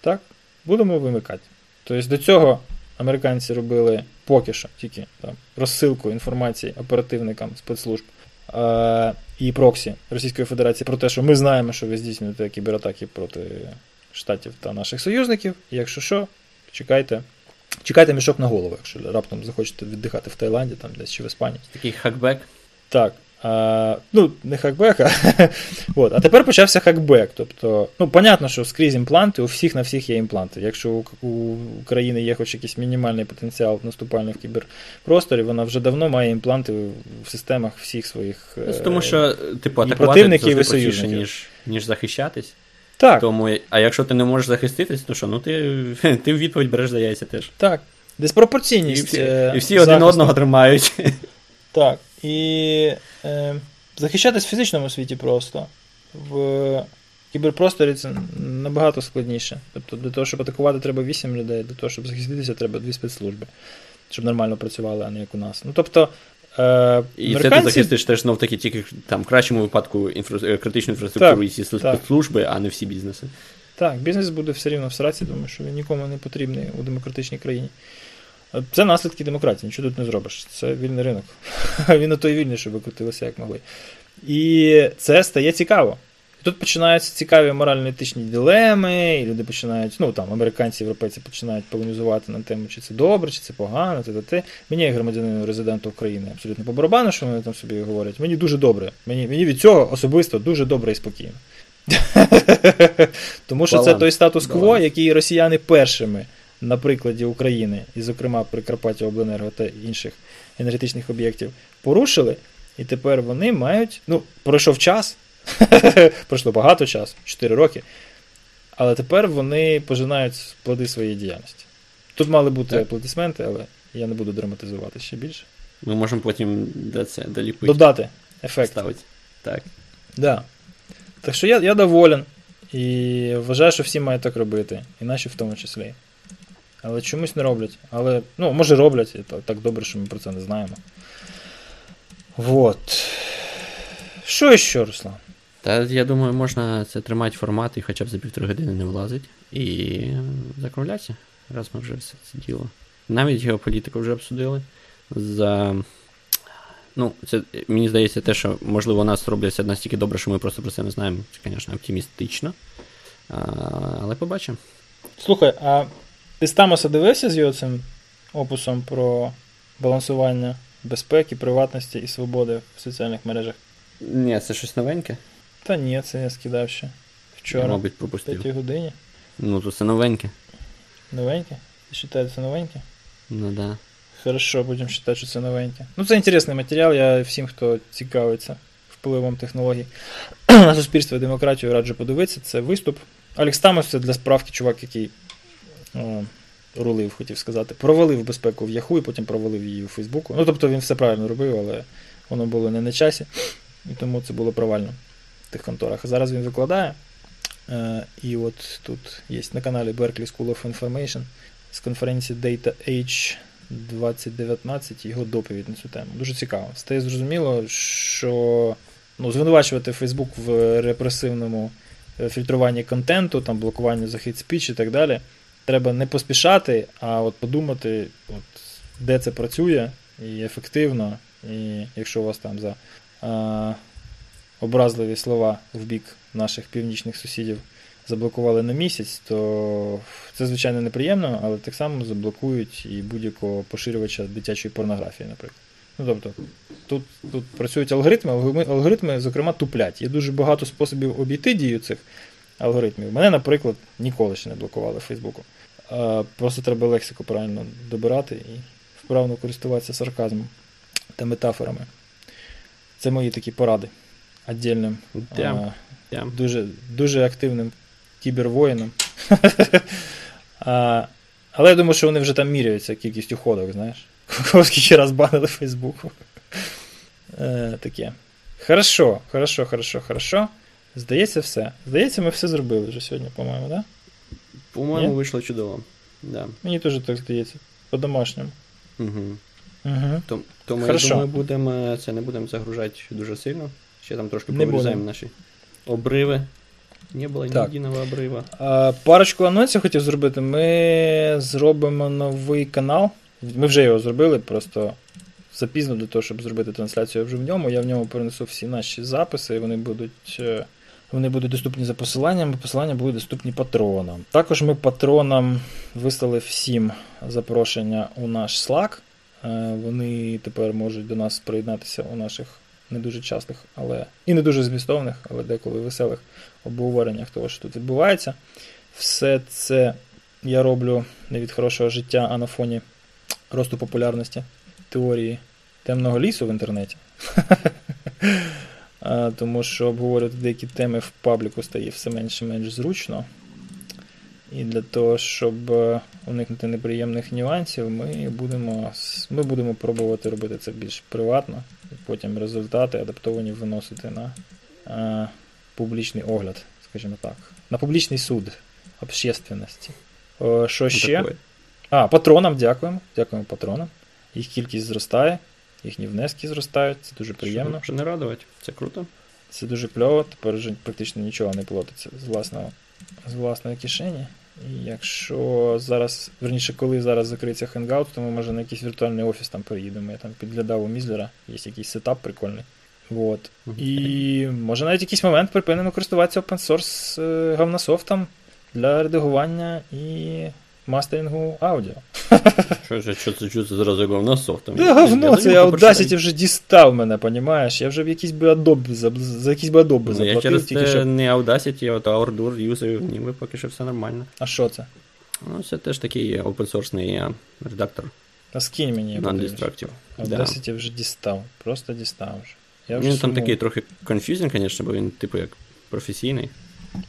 так, будемо вимикати. Тобто до цього американці робили поки що тільки там, розсилку інформації оперативникам спецслужб і проксі Російської Федерації про те, що ми знаємо, що ви здійснюєте кібератаки проти штатів та наших союзників. І якщо що, чекайте. Чекайте мішок на голову, якщо раптом захочете віддихати в Таїланді там десь чи в Іспанії. Такий хакбек. Так. А, Ну, не хакбек, а от. а тепер почався хакбек. Тобто, ну, понятно, що скрізь імпланти, у всіх на всіх є імпланти. Якщо у, у України є хоч якийсь мінімальний потенціал наступальний в кіберпросторі, вона вже давно має імпланти в системах всіх своїх. Ну, тому що, типу, атакувати противників і союзників. ніж, ніж захищатись. Так. Тому, А якщо ти не можеш захиститись, то що? Ну ти ти в відповідь береш за яйця теж. Так. Диспропорційність. І всі, е, і всі один одного тримають. Так. І е, захищатись в фізичному світі просто. В кіберпросторі це набагато складніше. Тобто для того, щоб атакувати, треба 8 людей, для того, щоб захиститися, треба дві спецслужби, щоб нормально працювали, а не як у нас. Ну, тобто, І американці... це ти захистиш теж знов таки тільки там в кращому випадку інфра... Е, критичну інфраструктуру і служби, спецслужби, а не всі бізнеси. Так, бізнес буде все рівно в сраці, тому що він нікому не потрібний у демократичній країні. Це наслідки демократії, нічого тут не зробиш. Це вільний ринок. Він на той вільний, щоб викрутилися як могли. І це стає цікаво. Тут починаються цікаві морально-етичні дилеми, і люди починають, ну там, американці, європейці починають полемізувати на тему, чи це добре, чи це погано, це те. Мені, як громадянину резиденту України, абсолютно по барабану, що вони там собі говорять. Мені дуже добре. Мені мені від цього особисто дуже добре і спокійно. Тому що це той статус-кво, який росіяни першими на прикладі України, і, зокрема, Прикарпаття Обленерго та інших енергетичних об'єктів, порушили, і тепер вони мають. Ну, пройшов час, пройшло багато часу, 4 роки. Але тепер вони пожинають плоди своєї діяльності. Тут мали бути аплодисменти, але я не буду драматизувати ще більше. Ми можемо потім де це, доліпити. Додати ефект. Ставити. Так. Да. Так що я я доволен і вважаю, що всі мають так робити, і наші в тому числі але чомусь не роблять. Але, ну, може роблять, і так, так добре, що ми про це не знаємо. Вот. Що ще, Руслан? Та я думаю, можна це тримати формат і хоча б за півтори години не влазить. І закруглятися, раз ми вже все це діло. Навіть геополітику вже обсудили. За... Ну, це, Мені здається, те, що, можливо, у нас робляться настільки добре, що ми просто про це не знаємо. Це, звісно, оптимістично. А, Але побачимо. Слухай, а ти Стамоса дивився з його цим опусом про балансування безпеки, приватності і свободи в соціальних мережах? Ні, це щось новеньке? Та ні, це я скидав ще. Вчора. Я, мабуть, пропустив. В 5 годині. Ну, то це новеньке. Новеньке? Ти вважаєш, це новеньке? Ну да. Хорошо, будемо вважати, що це новеньке. Ну, це інтересний матеріал, я всім, хто цікавиться впливом технологій на суспільство і демократію, раджу подивитися. Це виступ. Алекс Тамос це для справки чувак, який Е, рулив, хотів сказати, провалив безпеку в Яху і потім провалив її у Фейсбуку. Ну, тобто він все правильно робив, але воно було не на часі, і тому це було провально тих конторах. Зараз він викладає. Е, і от тут є на каналі Berkeley School of Information з конференції Data Age 2019 його доповідь на цю тему. Дуже цікаво. Стає зрозуміло, що ну, звинувачувати Фейсбук в репресивному е, фільтруванні контенту, там блокуванню за хейт спіч і так далі треба не поспішати, а от подумати, от, де це працює і ефективно. І якщо у вас там за а, образливі слова в бік наших північних сусідів заблокували на місяць, то це, звичайно, неприємно, але так само заблокують і будь-якого поширювача дитячої порнографії, наприклад. Ну, тобто, Тут тут працюють алгоритми, алгоритми, зокрема, туплять. Є дуже багато способів обійти дію цих алгоритмів. Мене, наприклад, ніколи ще не блокували в Фейсбуку. Просто треба лексику правильно добирати і вправно користуватися сарказмом та метафорами. Це мої такі поради. Отдільним. Yeah. Yeah. Дуже дуже активним кібервоїном. Але я думаю, що вони вже там міряються кількістю ходок, знаєш. Кого скільки раз банили Фейсбуку. Е, Таке. Хорошо, хорошо, хорошо, хорошо. Здається, все. Здається, ми все зробили вже сьогодні, по-моєму? Да? По-моєму, Ні? вийшло чудово. Да. Мені теж так здається. По-домашньому. Угу. Угу. Тому я думаю, будемо це не будемо загружати дуже сильно. Ще там трошки повирізаємо наші обриви. Не було ні єдиного обрива. А, Парочку анонсів хотів зробити. Ми зробимо новий канал. Ми вже його зробили, просто запізно для того, щоб зробити трансляцію вже в ньому. Я в ньому перенесу всі наші записи, і вони будуть. Е, вони будуть доступні за посиланням, посилання будуть доступні патронам. Також ми патронам вислали всім запрошення у наш Slack. Е, вони тепер можуть до нас приєднатися у наших не дуже частих, але і не дуже змістовних, але деколи веселих обговореннях того, що тут відбувається. Все це я роблю не від хорошого життя, а на фоні росту популярності теорії темного лісу в інтернеті. Тому що обговорювати деякі теми в пабліку стає все менш і менш зручно. І для того, щоб е, уникнути неприємних нюансів, ми будемо ми будемо пробувати робити це більш приватно, потім результати адаптовані виносити на е, публічний огляд, скажімо так, на публічний суд общественності. О, що ще? Такое. А, патронам дякуємо. Дякуємо патронам. Їх кількість зростає, їхні внески зростають, це дуже приємно. Що не радувати, це круто. Це дуже кльово, тепер вже практично нічого не платиться з власного, з власної кишені. І якщо зараз, верніше, коли зараз закриється hangout, то ми може на якийсь віртуальний офіс там переїдемо. Я там підглядав у Мізлера, є якийсь сетап прикольний. От. І може навіть якийсь момент припинимо користуватися open source е, говнософтом для редагування і мастерингу аудіо. Що це що це, що це зразу говнософтом? Да, говно, це я Audacity вже дістав мене, понімаєш? Я вже в якийсь би Adobe, за, за якийсь би Adobe ну, заплатив. Я через тільки, щоб... не Audacity, а Ordur юзаю, ніби поки що все нормально. А що це? Ну, це теж такий опенсорсний редактор. А скинь мені. Non-destructive. Audacity да. вже дістав, просто дістав вже. Я вже він там такий трохи confusing, звісно, бо він, типу, як професійний.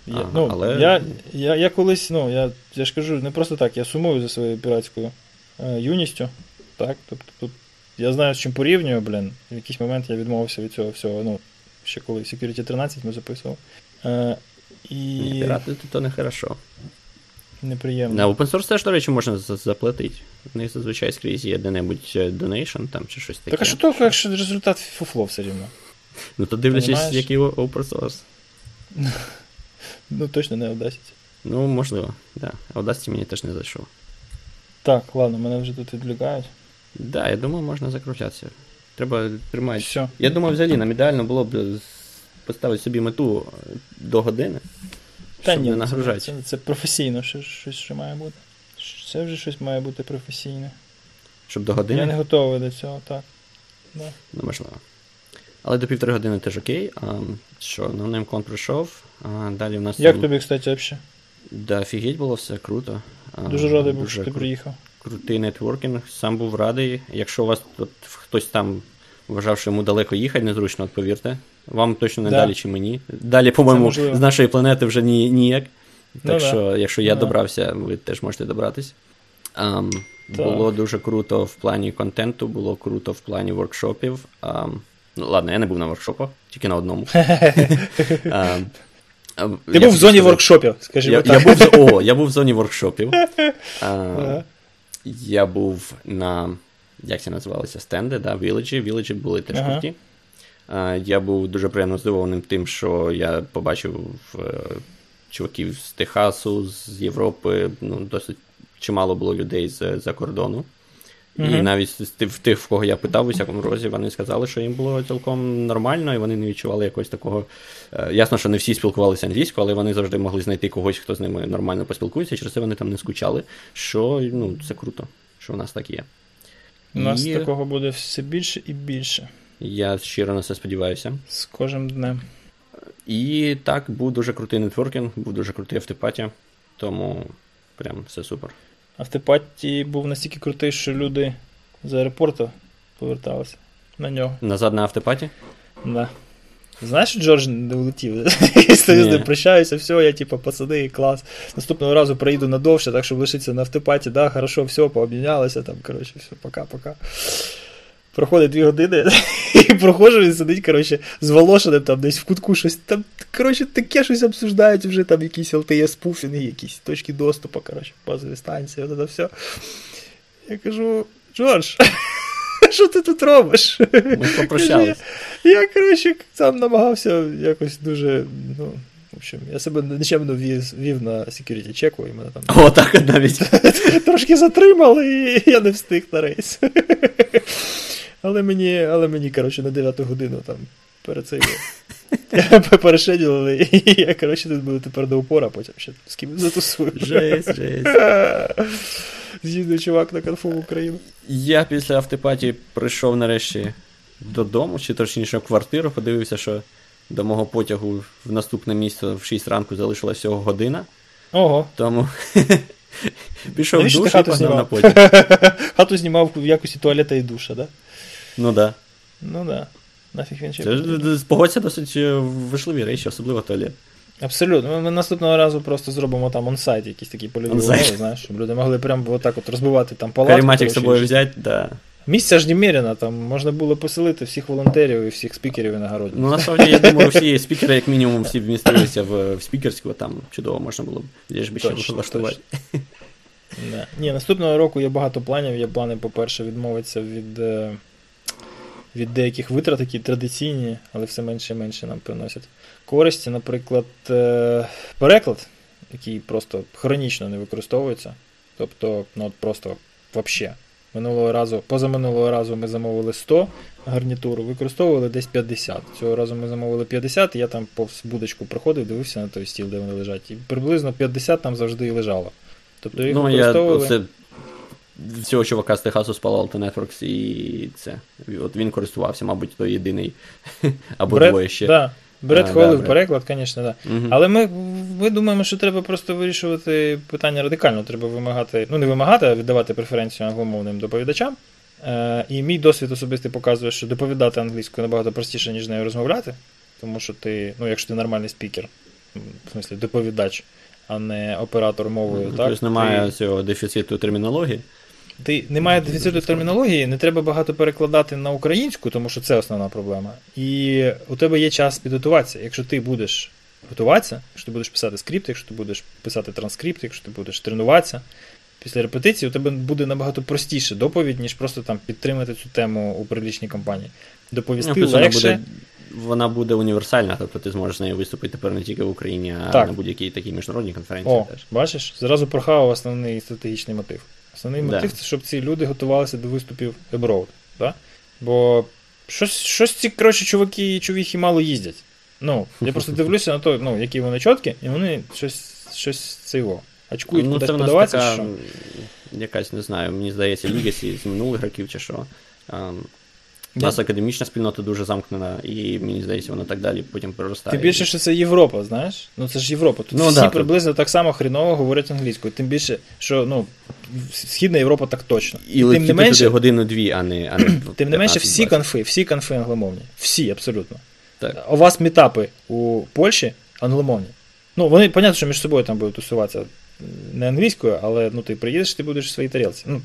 Я, ну, але... я, я, я колись, ну, я я ж кажу, не просто так, я сумую за своєю піратською е, юністю. Так, тобто тут я знаю, з чим порівнюю, блін. В якийсь момент я відмовився від цього всього. Ну, ще коли Security 13 ми записував. Е, і... Пірати то не хорошо. Неприємно. На open source теж, до речі, можна заплатити. В них зазвичай скрізь є де-небудь е, donation там чи щось таке. Так а що то, якщо результат фуфло все рівно? Ну то дивлячись, який open source. Ну, точно не Audacity. Ну, можливо, так. Да. Audacity мені теж не зайшов. Так, ладно, мене вже тут відвлікають. Так, да, я думаю, можна закруглятися. Треба тримати. Все. Я думаю, взагалі нам ідеально було б поставити собі мету до години. Та щоб ні, не нагружати. Це, це, це професійно щось що має бути. Це вже щось має бути професійне. Щоб до години? Я не готовий до цього, так. Да. Ну, можливо. Але до півтори години теж окей. А, Що, NoNameCon прийшов. А, Далі в нас. Як там... тобі, кстати, взагалі? Да, офігеть було все круто. Дуже радий був, що ти приїхав. Крутий нетворкінг, сам був радий. Якщо у вас тут хтось там вважав, що йому далеко їхати, незручно, от повірте. Вам точно не да. далі, чи мені. Далі, по-моєму, з нашої планети вже ні, ніяк. Ну так ну, що, да. якщо я ну, добрався, ви теж можете добратись. Um, було дуже круто в плані контенту, було круто в плані воркшопів. Um, Ну, ладно, я не був на воркшопах, тільки на одному. а, Ти був в зоні воркшопів, скажімо так. Я був, О, я був в зоні воркшопів. Я був на. Як це називалося? Стенди, да, Віледжі. Віледжі були теж круті. Я був дуже приємно здивованим тим, що я побачив е, чуваків з Техасу, з Європи. Ну, досить чимало було людей з-за кордону. Mm-hmm. І навіть в тих, в кого я питав у всякому розі, вони сказали, що їм було цілком нормально, і вони не відчували якогось такого. Е, ясно, що не всі спілкувалися англійською, але вони завжди могли знайти когось, хто з ними нормально поспілкується, через це вони там не скучали. Що ну, це круто, що у нас так є. У нас і... такого буде все більше і більше. Я щиро на це сподіваюся. З кожним днем. І так, був дуже крутий нетворкінг, був дуже крутий автопатія, тому прям все супер. Автопаті був настільки крутий, що люди з аеропорту поверталися на нього. Назад на автопаті? Да. Знаєш, що Джордж не улетів? Стою з прощаюся, все, я типу, пацани, клас. Наступного разу приїду надовше, так щоб лишитися на автопаті, да, хорошо, все, пообмінялися, там, коротше, все, пока-пока. Проходить дві години, і проходжу, він сидить, коротше, з Волошиним там десь в кутку щось. Там, коротше, таке щось обсуждають, вже там якісь LTE пуфінги, якісь точки доступу, коротше, базові станції, от це все. Я кажу, Джордж, що ти тут робиш? Ми попрощались. Я, я, коротше, сам намагався якось дуже. ну, в общем, я себе нечемно вів, вів на security чеку, і мене там О, так навіть. трошки затримали, і я не встиг на рейс. Але мені, але мені, коротше, на 9 годину там перед цим перешеділи, і я, коротше, тут буду тепер до упора, потім ще з ким затусую. Жесть, жесть. З'їздив чувак на конфу в Україну. Я після автопаті прийшов нарешті додому, чи точніше в квартиру, подивився, що до мого потягу в наступне місце в 6 ранку залишилася всього година. Ого. Тому пішов в душ і погнав на потяг. Хату знімав в якості туалета і душа, да? Ну да. Ну да. Нафіг він ще. Погодься досить е, важливі речі, особливо туалет. Абсолютно. Ми, наступного разу просто зробимо там онсайт, якісь такі польові умови, знаєш, щоб люди могли прямо отак от розбивати там палатку. Каріматик з собою взяти, да. Місця ж немерено, там можна було поселити всіх волонтерів і всіх спікерів і нагородів. Ну, насправді, я думаю, всі спікери, як мінімум, всі вмістилися в, в спікерську, там чудово можна було б ще влаштувати. Да. Ні, наступного року є багато планів. Є плани, по-перше, відмовитися від, е, від деяких витрат, які традиційні, але все менше і менше нам приносять користі. Наприклад, е, переклад, який просто хронічно не використовується. Тобто, ну от просто взагалі. Минулого разу, позаминулого разу ми замовили 100 гарнітуру, використовували десь 50. Цього разу ми замовили 50, і я там повз будочку проходив, дивився на той стіл, де вони лежать. І приблизно 50 там завжди і лежало. Тобто їх Ну, я використовували. це цього чувака з Техасу Palo Alto Networks, і це. От він користувався, мабуть, той єдиний. Або Бред, двоє ще. Да. Бред А, хвалив да, переклад, звісно, да. Мгм. Але ми, ми думаємо, що треба просто вирішувати питання радикально. Треба вимагати, ну не вимагати, а віддавати преференцію англомовним доповідачам. Е, і мій досвід особистий показує, що доповідати англійською набагато простіше, ніж нею розмовляти. Тому що ти, ну, якщо ти нормальний спікер, в смислі доповідач, а не оператор мовою, Ну, так? Тобто немає ти- цього дефіциту термінології. Ти немає дефіциту термінології, не треба багато перекладати на українську, тому що це основна проблема. І у тебе є час підготуватися. Якщо ти будеш готуватися, якщо ти будеш писати скрипт, якщо ти будеш писати транскрипт, якщо ти будеш тренуватися, після репетиції у тебе буде набагато простіше доповідь, ніж просто там підтримати цю тему у прилічній компанії. Доповісти Ну, плюс вона легше. буде, вона буде універсальна, тобто ти зможеш з нею виступити тепер не тільки в Україні, а Так. на будь-якій такій міжнародній конференції О, теж. бачиш, зразу прохавав основний стратегічний мотив. Основний Да. мотив це щоб ці люди готувалися до виступів abroad. Да? Бо щось, щось ці коротше, чуваки і чувіхи мало їздять. Ну, я просто дивлюся на те, ну, які вони чіткі, і вони щось, щось цього. Очкують ну, кудись подаватися. така, що? якась, не знаю, мені здається, лігасі з минулих років чи що. У нас академічна спільнота дуже замкнена, і мені здається, вона так далі потім проростає. Тим більше, що це Європа, знаєш? Ну це ж Європа. Тут Ну, всі да, приблизно так само хріново говорять англійською. Тим більше, що ну, Східна Європа так точно. І тим летіти не менше, годину-дві, а не. А не Тим не менше, 15-20. всі конфи, всі конфи англомовні. Всі, абсолютно. Так. У вас мітапи у Польщі англомовні. Ну, вони, понятно, що між собою там будуть тусуватися не англійською, але ну, ти приїдеш, ти будеш в своїй тарілці. Ну,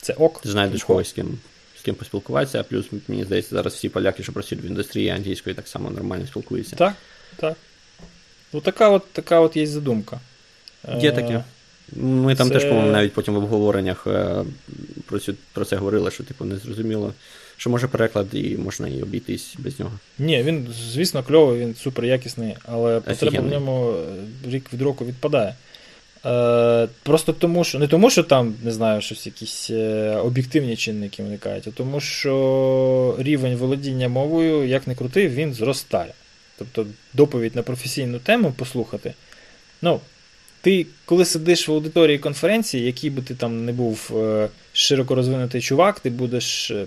це ок. Знайдеш когось з ким, ким поспілкуватися, а плюс, мені здається, зараз всі поляки, що працюють в індустрії англійської, так само нормально спілкуються. Так, так. Ну, така от, така от є задумка. Є Е, таке. Ми там це- теж, по-моєму, навіть потім в обговореннях е, про, цю, про це говорили, що типу не зрозуміло, що може переклад і можна і обійтись без нього. Ні, він, звісно, кльовий, він супер якісний, але потреба в ньому е, рік від року відпадає. Е, просто тому, що не тому, що там, не знаю, щось якісь е, об'єктивні чинники виникають, а тому, що рівень володіння мовою, як не крути, він зростає. Тобто доповідь на професійну тему послухати. Ну, ти, коли сидиш в аудиторії конференції, який би ти там не був е, широко розвинутий чувак, ти будеш е,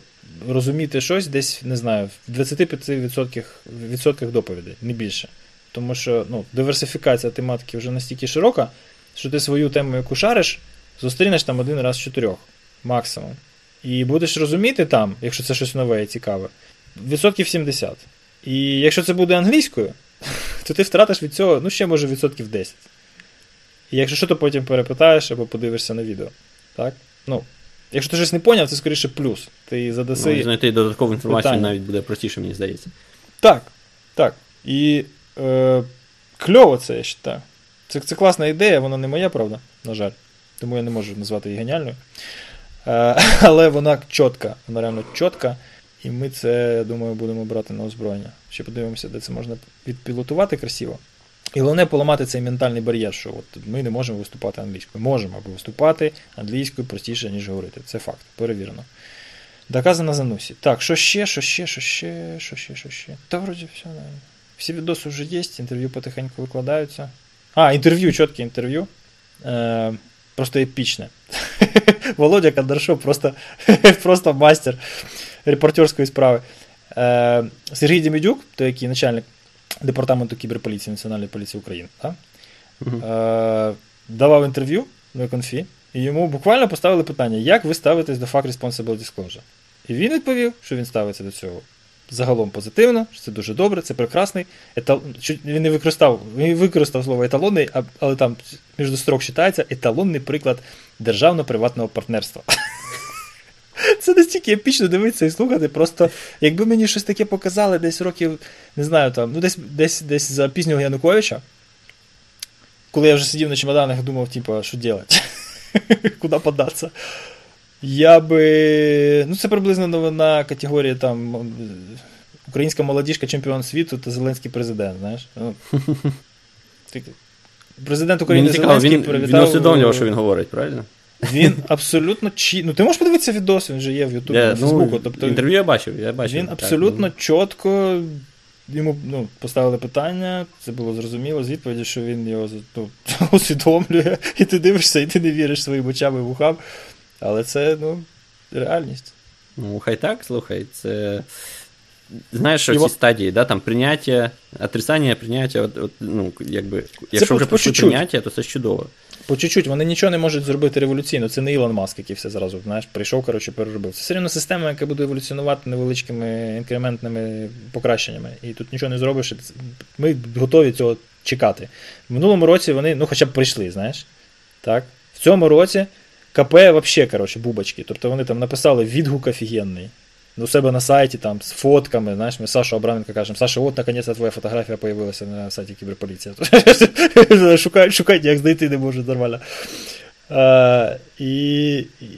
розуміти щось десь, не знаю, в 25% відсотках доповідей, не більше. Тому що ну, диверсифікація тематики вже настільки широка, що ти свою тему, яку шариш, зустрінеш там один раз з чотирьох, максимум. І будеш розуміти там, якщо це щось нове і цікаве, відсотків 70. І якщо це буде англійською, то ти втратиш від цього, ну, ще може відсотків 10. І якщо що, то потім перепитаєш або подивишся на відео. Так? Ну, Якщо ти щось не поняв, це скоріше плюс. Ти задаси. Ну, знайти додаткову інформацію питання. навіть буде простіше, мені здається. Так. Так. І е, кльово це, я вважаю. Це це класна ідея, вона не моя, правда, на жаль. Тому я не можу назвати її геніальною. Е, але вона чітка, вона реально чітка. І ми це, я думаю, будемо брати на озброєння. Ще подивимося, де це можна відпілотувати красиво. І головне поламати цей ментальний бар'єр, що от ми не можемо виступати англійською. Можемо або виступати англійською простіше, ніж говорити. Це факт, перевірено. Доказано за носі. Так, що ще, що ще, що ще, що ще, що ще. Та вроді все. Да. Всі відоси вже є, інтерв'ю потихеньку викладаються. А, інтерв'ю, чітке інтерв'ю. Е, Просто епічне. Володя Кандаршов просто просто мастер репортерської справи. Е, Сергій Демідюк, той який начальник департаменту кіберполіції Національної поліції України? Uh-huh. Е, давав інтерв'ю на конфі, і йому буквально поставили питання, як ви ставитесь до Fact Responsible Disclosure? І він відповів, що він ставиться до цього загалом позитивно, що це дуже добре, це прекрасний. Етал... Він не використав він використав слово еталонний, але там між строк читається еталонний приклад державно-приватного партнерства. Це настільки епічно дивитися і слухати. Просто якби мені щось таке показали десь років, не знаю, там, ну десь десь, десь за пізнього Януковича, коли я вже сидів на чемоданах і думав, типу, що робити? Куди податися? Я би. Ну, це приблизно новина категорії там Українська молодіжка, чемпіон світу та Зеленський президент, знаєш. Ну, Президент України цікаво, Зеленський він, привітав. Він усвідомлював, що він говорить, правильно? Він абсолютно чі... Ну, ти можеш подивитися відос, він же є в Ютубі yeah, на Фейсбуку. Ну, тобто, інтерв'ю я бачив, я бачив. Він абсолютно так, чітко йому ну, поставили питання, це було зрозуміло з відповіді, що він його ну, усвідомлює, і ти дивишся, і ти не віриш своїм очам і вухам. Але це ну, реальність. Ну, хай так, слухай, це. Знаєш, що ці стадії, да, там прийняття, отрицання, прийняття, от, от, ну, якби, якщо вже пішло прийняття, то це чудово. По чуть-чуть, вони нічого не можуть зробити революційно. Це не Ілон Маск, який все зразу знаєш, прийшов, коротше, переробив. Це все рівно система, яка буде еволюціонувати невеличкими інкрементними покращеннями. І тут нічого не зробиш. Ми готові цього чекати. В минулому році вони, ну, хоча б прийшли, знаєш. Так? В цьому році КП взагалі, коротше, бубочки. Тобто вони там написали відгук офігенний у себе на сайті там з фотками. Знаєш, ми Сашу Абраменко кажемо, Саша, от наконець твоя фотографія появилася на сайті Кіберполіція. Шукають, шукають, як знайти не можуть нормально. А, і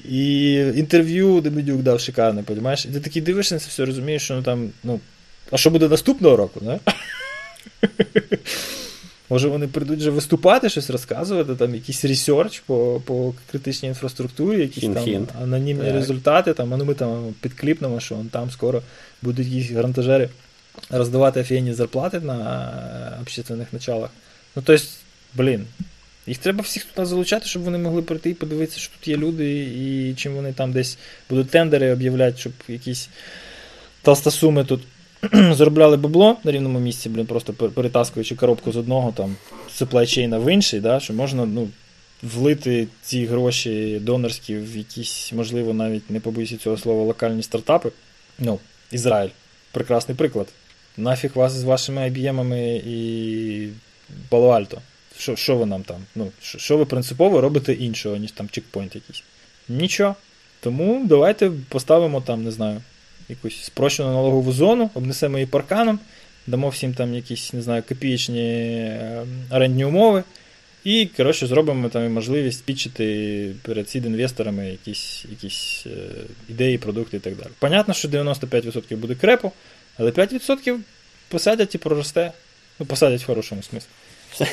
і інтерв'ю Демидюк дав шикарне, розумієш? Ти такий дивишся на це все, розумієш, що ну там, ну, а що буде наступного року, не? Може, вони прийдуть вже виступати, щось розказувати, там якийсь research по по критичній інфраструктурі, якісь хін, там хін. анонімні так. результати. Там, а ну ми там підкліпнемо, що там скоро будуть якісь грантажери роздавати офігенні зарплати на общественних началах. Ну, тобто, блін, їх треба всіх туди залучати, щоб вони могли прийти і подивитися, що тут є люди, і чим вони там десь будуть тендери об'являти, щоб якісь толстосуми тут. заробляли бабло на рівному місці, блін, просто перетаскуючи коробку з одного там supply в інший, да, що можна ну, влити ці гроші донорські в якісь, можливо, навіть не побоюся цього слова, локальні стартапи. Ну, Ізраїль. Прекрасний приклад. Нафіг вас з вашими IBM і Palo-Alto. Що що ви нам там? Ну, що, що ви принципово робите іншого, ніж там чекпоінт якийсь? Нічого. Тому давайте поставимо там, не знаю якусь спрощену налогову зону, обнесемо її парканом, дамо всім там якісь, не знаю, копієчні ем, орендні умови. І, коротше, зробимо там можливість підчити перед сід інвесторами якісь якісь е, ідеї, продукти і так далі. Понятно, що 95% буде крепо, але 5% посадять і проросте. Ну, посадять в хорошому смислі. Все,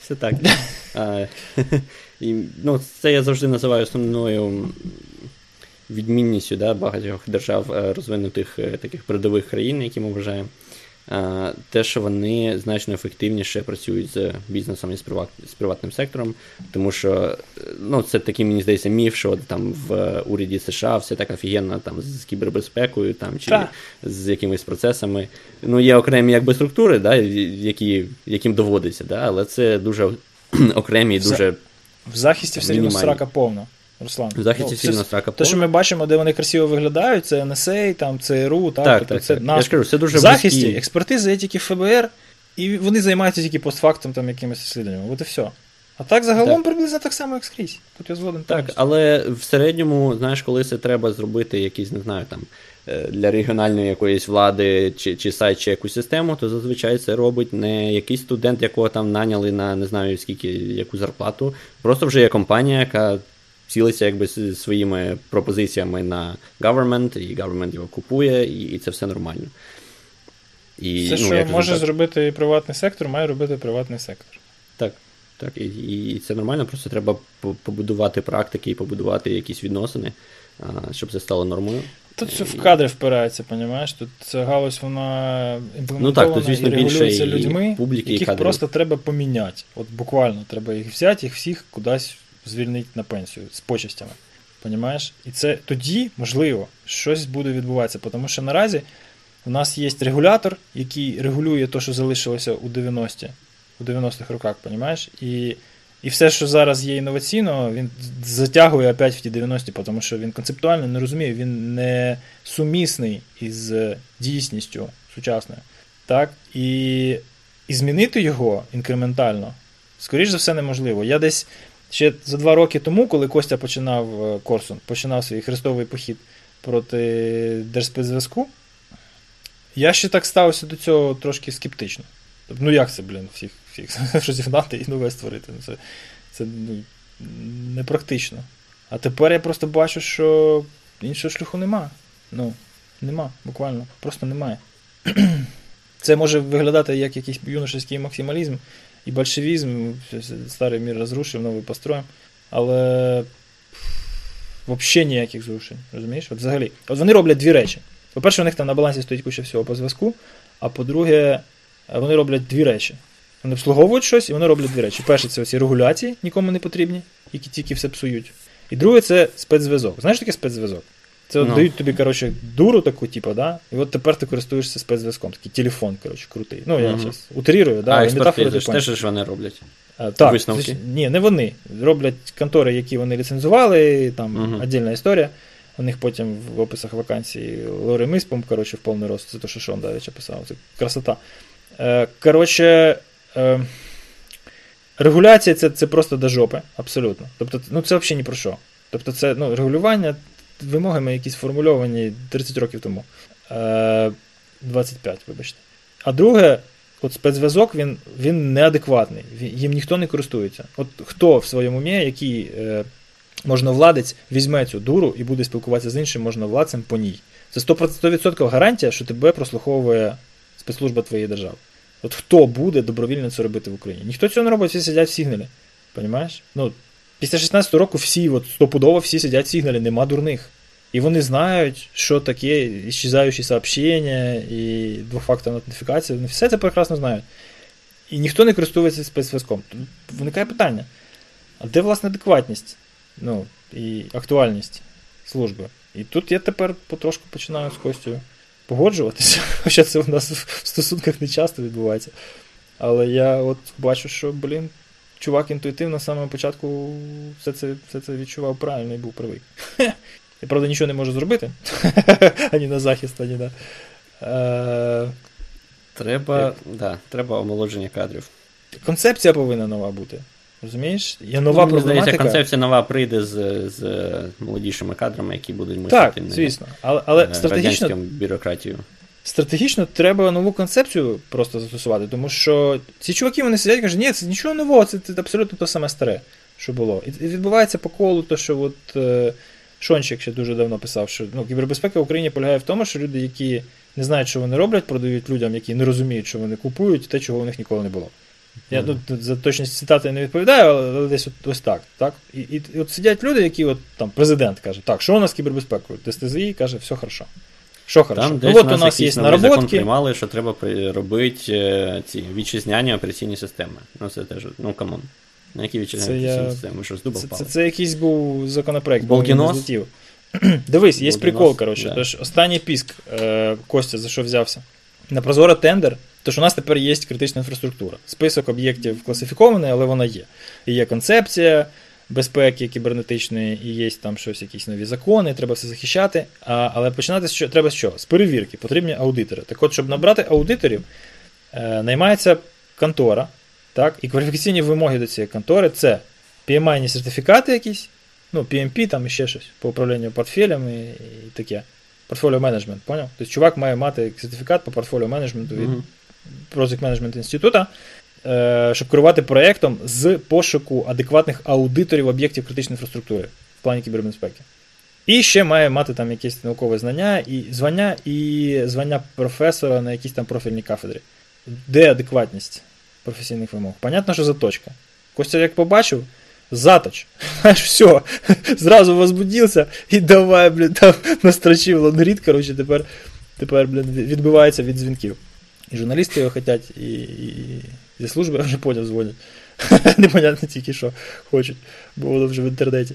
все так. а, і, ну, Це я завжди називаю основною відмінністю да, багатьох держав е, розвинутих е, таких передових країн, які ми вважаємо. Е, те, що вони значно ефективніше працюють з бізнесом і з, приват, з приватним сектором, тому що ну, це такий, мені здається, міф, що там в уряді США все так офігенно там з кібербезпекою там, чи так. з якимись процесами. Ну, Є окремі якби структури, да, які, яким доводиться, да, але це дуже окремі, і дуже. В захисті все рівно срака повна. Руслан. В захисті ну, сильно срака Те, що ми бачимо, де вони красиво виглядають, це NSA, там, ЦРУ, так, так, тобто так, це так. наш Я ж кажу, це дуже в захисті, близькі. експертиза є тільки ФБР, і вони займаються тільки постфактом там якимись розслідуваннями. От і все. А так загалом Так. приблизно так само, як скрізь. Тут я згоден. Так, повністю. але в середньому, знаєш, коли це треба зробити якийсь, не знаю, там е, для регіональної якоїсь влади чи, чи сайт, чи якусь систему, то зазвичай це робить не якийсь студент, якого там наняли на не знаю скільки яку зарплату. Просто вже є компанія, яка цілиться якби своїми пропозиціями на government, і government його купує, і, і це все нормально. І, Все, ну, що може результат- зробити приватний сектор, має робити приватний сектор. Так, так, і, і це нормально, просто треба побудувати практики і побудувати якісь відносини, щоб це стало нормою. Тут все в кадри впирається, понімаєш? Тут ця галузь, вона імплементована Ну так, тут, звісно, і регулюється більше і людьми, публіки, і яких кадрів. просто треба поміняти. От буквально треба їх взяти, їх всіх кудись звільнити на пенсію з почестями. Понімаєш? І це тоді, можливо, щось буде відбуватися. Тому що наразі у нас є регулятор, який регулює те, що залишилося у 90-ті, у 90-х роках, понімаєш? І, і все, що зараз є інноваційно, він затягує опять в ті 90-ті, тому що він концептуально не розуміє, він не сумісний із дійсністю сучасною. Так? І, і змінити його інкрементально, скоріш за все, неможливо. Я десь ще за два роки тому, коли Костя починав е, Корсун, починав свій хрестовий похід проти Держспецзв'язку, я ще так ставився до цього трошки скептично. Ну як це, блін, всіх, всіх розігнати і нове створити? Ну, це це ну, непрактично. А тепер я просто бачу, що іншого шляху нема. Ну, нема, буквально. Просто немає. Це може виглядати як якийсь юношеський максималізм і большевізм. Старий мір розрушив, новий построїм. Але взагалі ніяких зрушень. Розумієш? От взагалі. От вони роблять дві речі. По-перше, у них там на балансі стоїть куча всього по зв'язку. А по-друге, вони роблять дві речі. Вони обслуговують щось і вони роблять дві речі. Перше, це оці регуляції, нікому не потрібні, які тільки все псують. І друге, це спецзв'язок. Знаєш таке спецзв'язок? Це от Ну. дають тобі, коротше, дуру таку, типу, да? І от тепер ти користуєшся спецзв'язком. Такий телефон, коротше, крутий. Ну, я зараз утрірую, да, а але метафори ти ж теж ж вони роблять. А, так, Висновки? Ні, не вони. Роблять контори, які вони ліцензували, там Мгм. віддільна історія. У них потім в описах вакансій Лори Миспом, коротше, в повний рост. Це те, що Шон Давича писав. Це красота. Е, коротше, е, регуляція це, це просто до жопи, абсолютно. Тобто, ну це взагалі ні про що. Тобто, це ну, регулювання вимогами, які сформульовані 30 років тому. Е, 25, вибачте. А друге, от спецзв'язок він, він неадекватний, їм ніхто не користується. От хто в своєму умі, який е, можновладець, візьме цю дуру і буде спілкуватися з іншим можновладцем по ній. Це 100%, 100% гарантія, що тебе прослуховує спецслужба твоєї держави. От хто буде добровільно це робити в Україні? Ніхто цього не робить, всі сидять в сигналі. Понімаєш? Ну, після 16 року всі, от стопудово всі сидять в сигналі, нема дурних. І вони знають, що таке іщезаючі сообщення і двофакторна нотифікація. Вони все це прекрасно знають. І ніхто не користується спецзв'язком. Виникає питання: а де власне адекватність? Ну, і актуальність служби? І тут я тепер потрошку починаю з Костю погоджуватися. Хоча це у нас в стосунках не часто відбувається. Але я от бачу, що, блін, чувак інтуїтивно з самого початку все це, все це відчував правильно і був правий. Я, правда, нічого не можу зробити. ані на захист, ані на. Е, Треба, да, треба омолодження кадрів. концепція повинна нова бути. Розумієш? Є нова ну, здається, концепція нова прийде з, з молодішими кадрами, які будуть мислити Так, звісно. Але, але е, стратегічно, бюрократією. Стратегічно треба нову концепцію просто застосувати, тому що ці чуваки вони сидять і кажуть, ні, це нічого нового, це, це абсолютно те саме старе, що було. І, і відбувається по колу, то, що от е, Шончик ще дуже давно писав, що ну, кібербезпека в Україні полягає в тому, що люди, які не знають, що вони роблять, продають людям, які не розуміють, що вони купують, те, чого у них ніколи не було. Я Мгм. ну, за точність цитати не відповідаю, але, але десь от, ось так. так? І, і, і от сидять люди, які от там президент каже, так, що у нас з кібербезпекою? ДССЗЗІ каже, все хорошо. Що хорошо? Там ну, десь от у у нас, нас є новий закон приймали, що треба робити е, ці вітчизняні операційні системи. Ну, це теж, ну come on. На які вітчизняні Це я- операційні системи? Що з дуба Це, впали? це, це якийсь був законопроект, бо він не Bolgenos? злетів. Дивись, є прикол, коротше. да. Тож останній піск е, Костя за що взявся. На Прозоро тендер, тож у нас тепер є критична інфраструктура. Список об'єктів класифікований, але вона є. І є концепція, безпеки кібернетичної, і є там щось, якісь нові закони, треба все захищати. А, Але починати з що треба з чого? З перевірки, потрібні аудитори. Так от, щоб набрати аудиторів, е, наймається контора, так, і кваліфікаційні вимоги до цієї контори це PMI сертифікати якісь, ну, PMP, там і ще щось по управлінню портфелями і таке. Портфоліо менеджмент, поняв? Тобто чувак має мати сертифікат по портфоліо менеджменту від Project Management інституту, е, щоб керувати проєктом з пошуку адекватних аудиторів об'єктів критичної інфраструктури в плані кібербезпеки. І ще має мати там якесь наукове знання і звання і звання професора на якійсь там профільній кафедрі. Де адекватність професійних вимог? Понятно, що заточка. Костя, як побачив, заточ. Знаєш, все, зразу возбудився і давай, блін, там настрочив longread, коротше, тепер, тепер, блін, відбивається від дзвінків. І журналісти його хочуть, і, і зі служби вже поняв дзвонять. Непонятно тільки що хочуть, бо воно вже в інтернеті.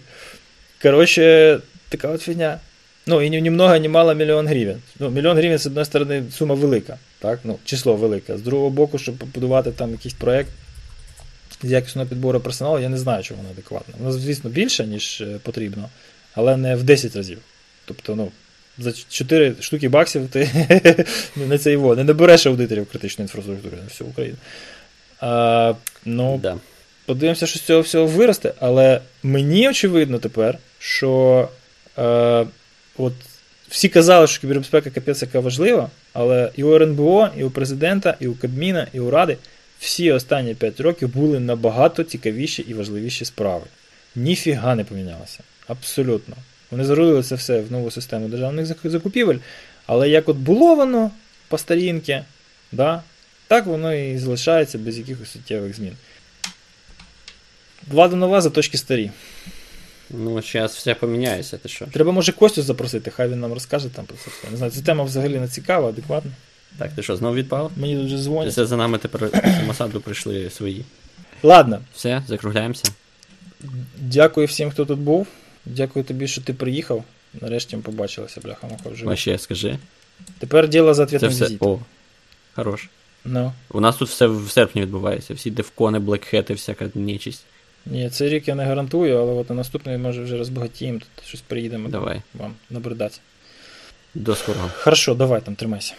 Коротше, така от фігня. Ну, і ні, много, ні мало мільйон гривень. Ну, мільйон гривень, з одної сторони, сума велика, так? Ну, число велике. З другого боку, щоб побудувати там якийсь проєкт з якісного підбору персоналу, я не знаю, чи воно адекватне. Воно, звісно, більше, ніж потрібно, але не в 10 разів. Тобто, ну, за 4 штуки баксів ти не це його, не набереш аудиторів критичної інфраструктури на всю Україну. А, ну, да. Подивимося, що з цього всього виросте, але мені очевидно тепер, що е, от всі казали, що кібербезпека капець яка важлива, але і у РНБО, і у президента, і у Кабміна, і у Ради всі останні 5 років були набагато цікавіші і важливіші справи. Ніфіга не помінялося. Абсолютно. Вони зарулили це все в нову систему державних закупівель, але як от було воно по старінки, да, так воно і залишається без якихось суттєвих змін. Влада нова, заточки старі. Ну, зараз все поміняється, ти що? Треба, може, Костю запросити, хай він нам розкаже там про це все. Не знаю, ця тема взагалі не цікава, адекватна. Так, ти що, знову відпав? Мені тут вже дзвонять. Це за нами тепер Масаду прийшли свої. Ладно. Все, закругляємося. Дякую всім, хто тут був. Дякую тобі, що ти приїхав. Нарешті ми побачилися, бляха муха вже. А ще скажи. Тепер діло за ответний все... візит. О, хорош. Ну. У нас тут все в серпні відбувається. Всі девкони, блекхети, всяка нічість. Ні, цей рік я не гарантую, але от на наступний, може, вже розбагатіємо, тут щось приїдемо Давай. вам набридати. До скорого. Хорошо, давай там, тримайся.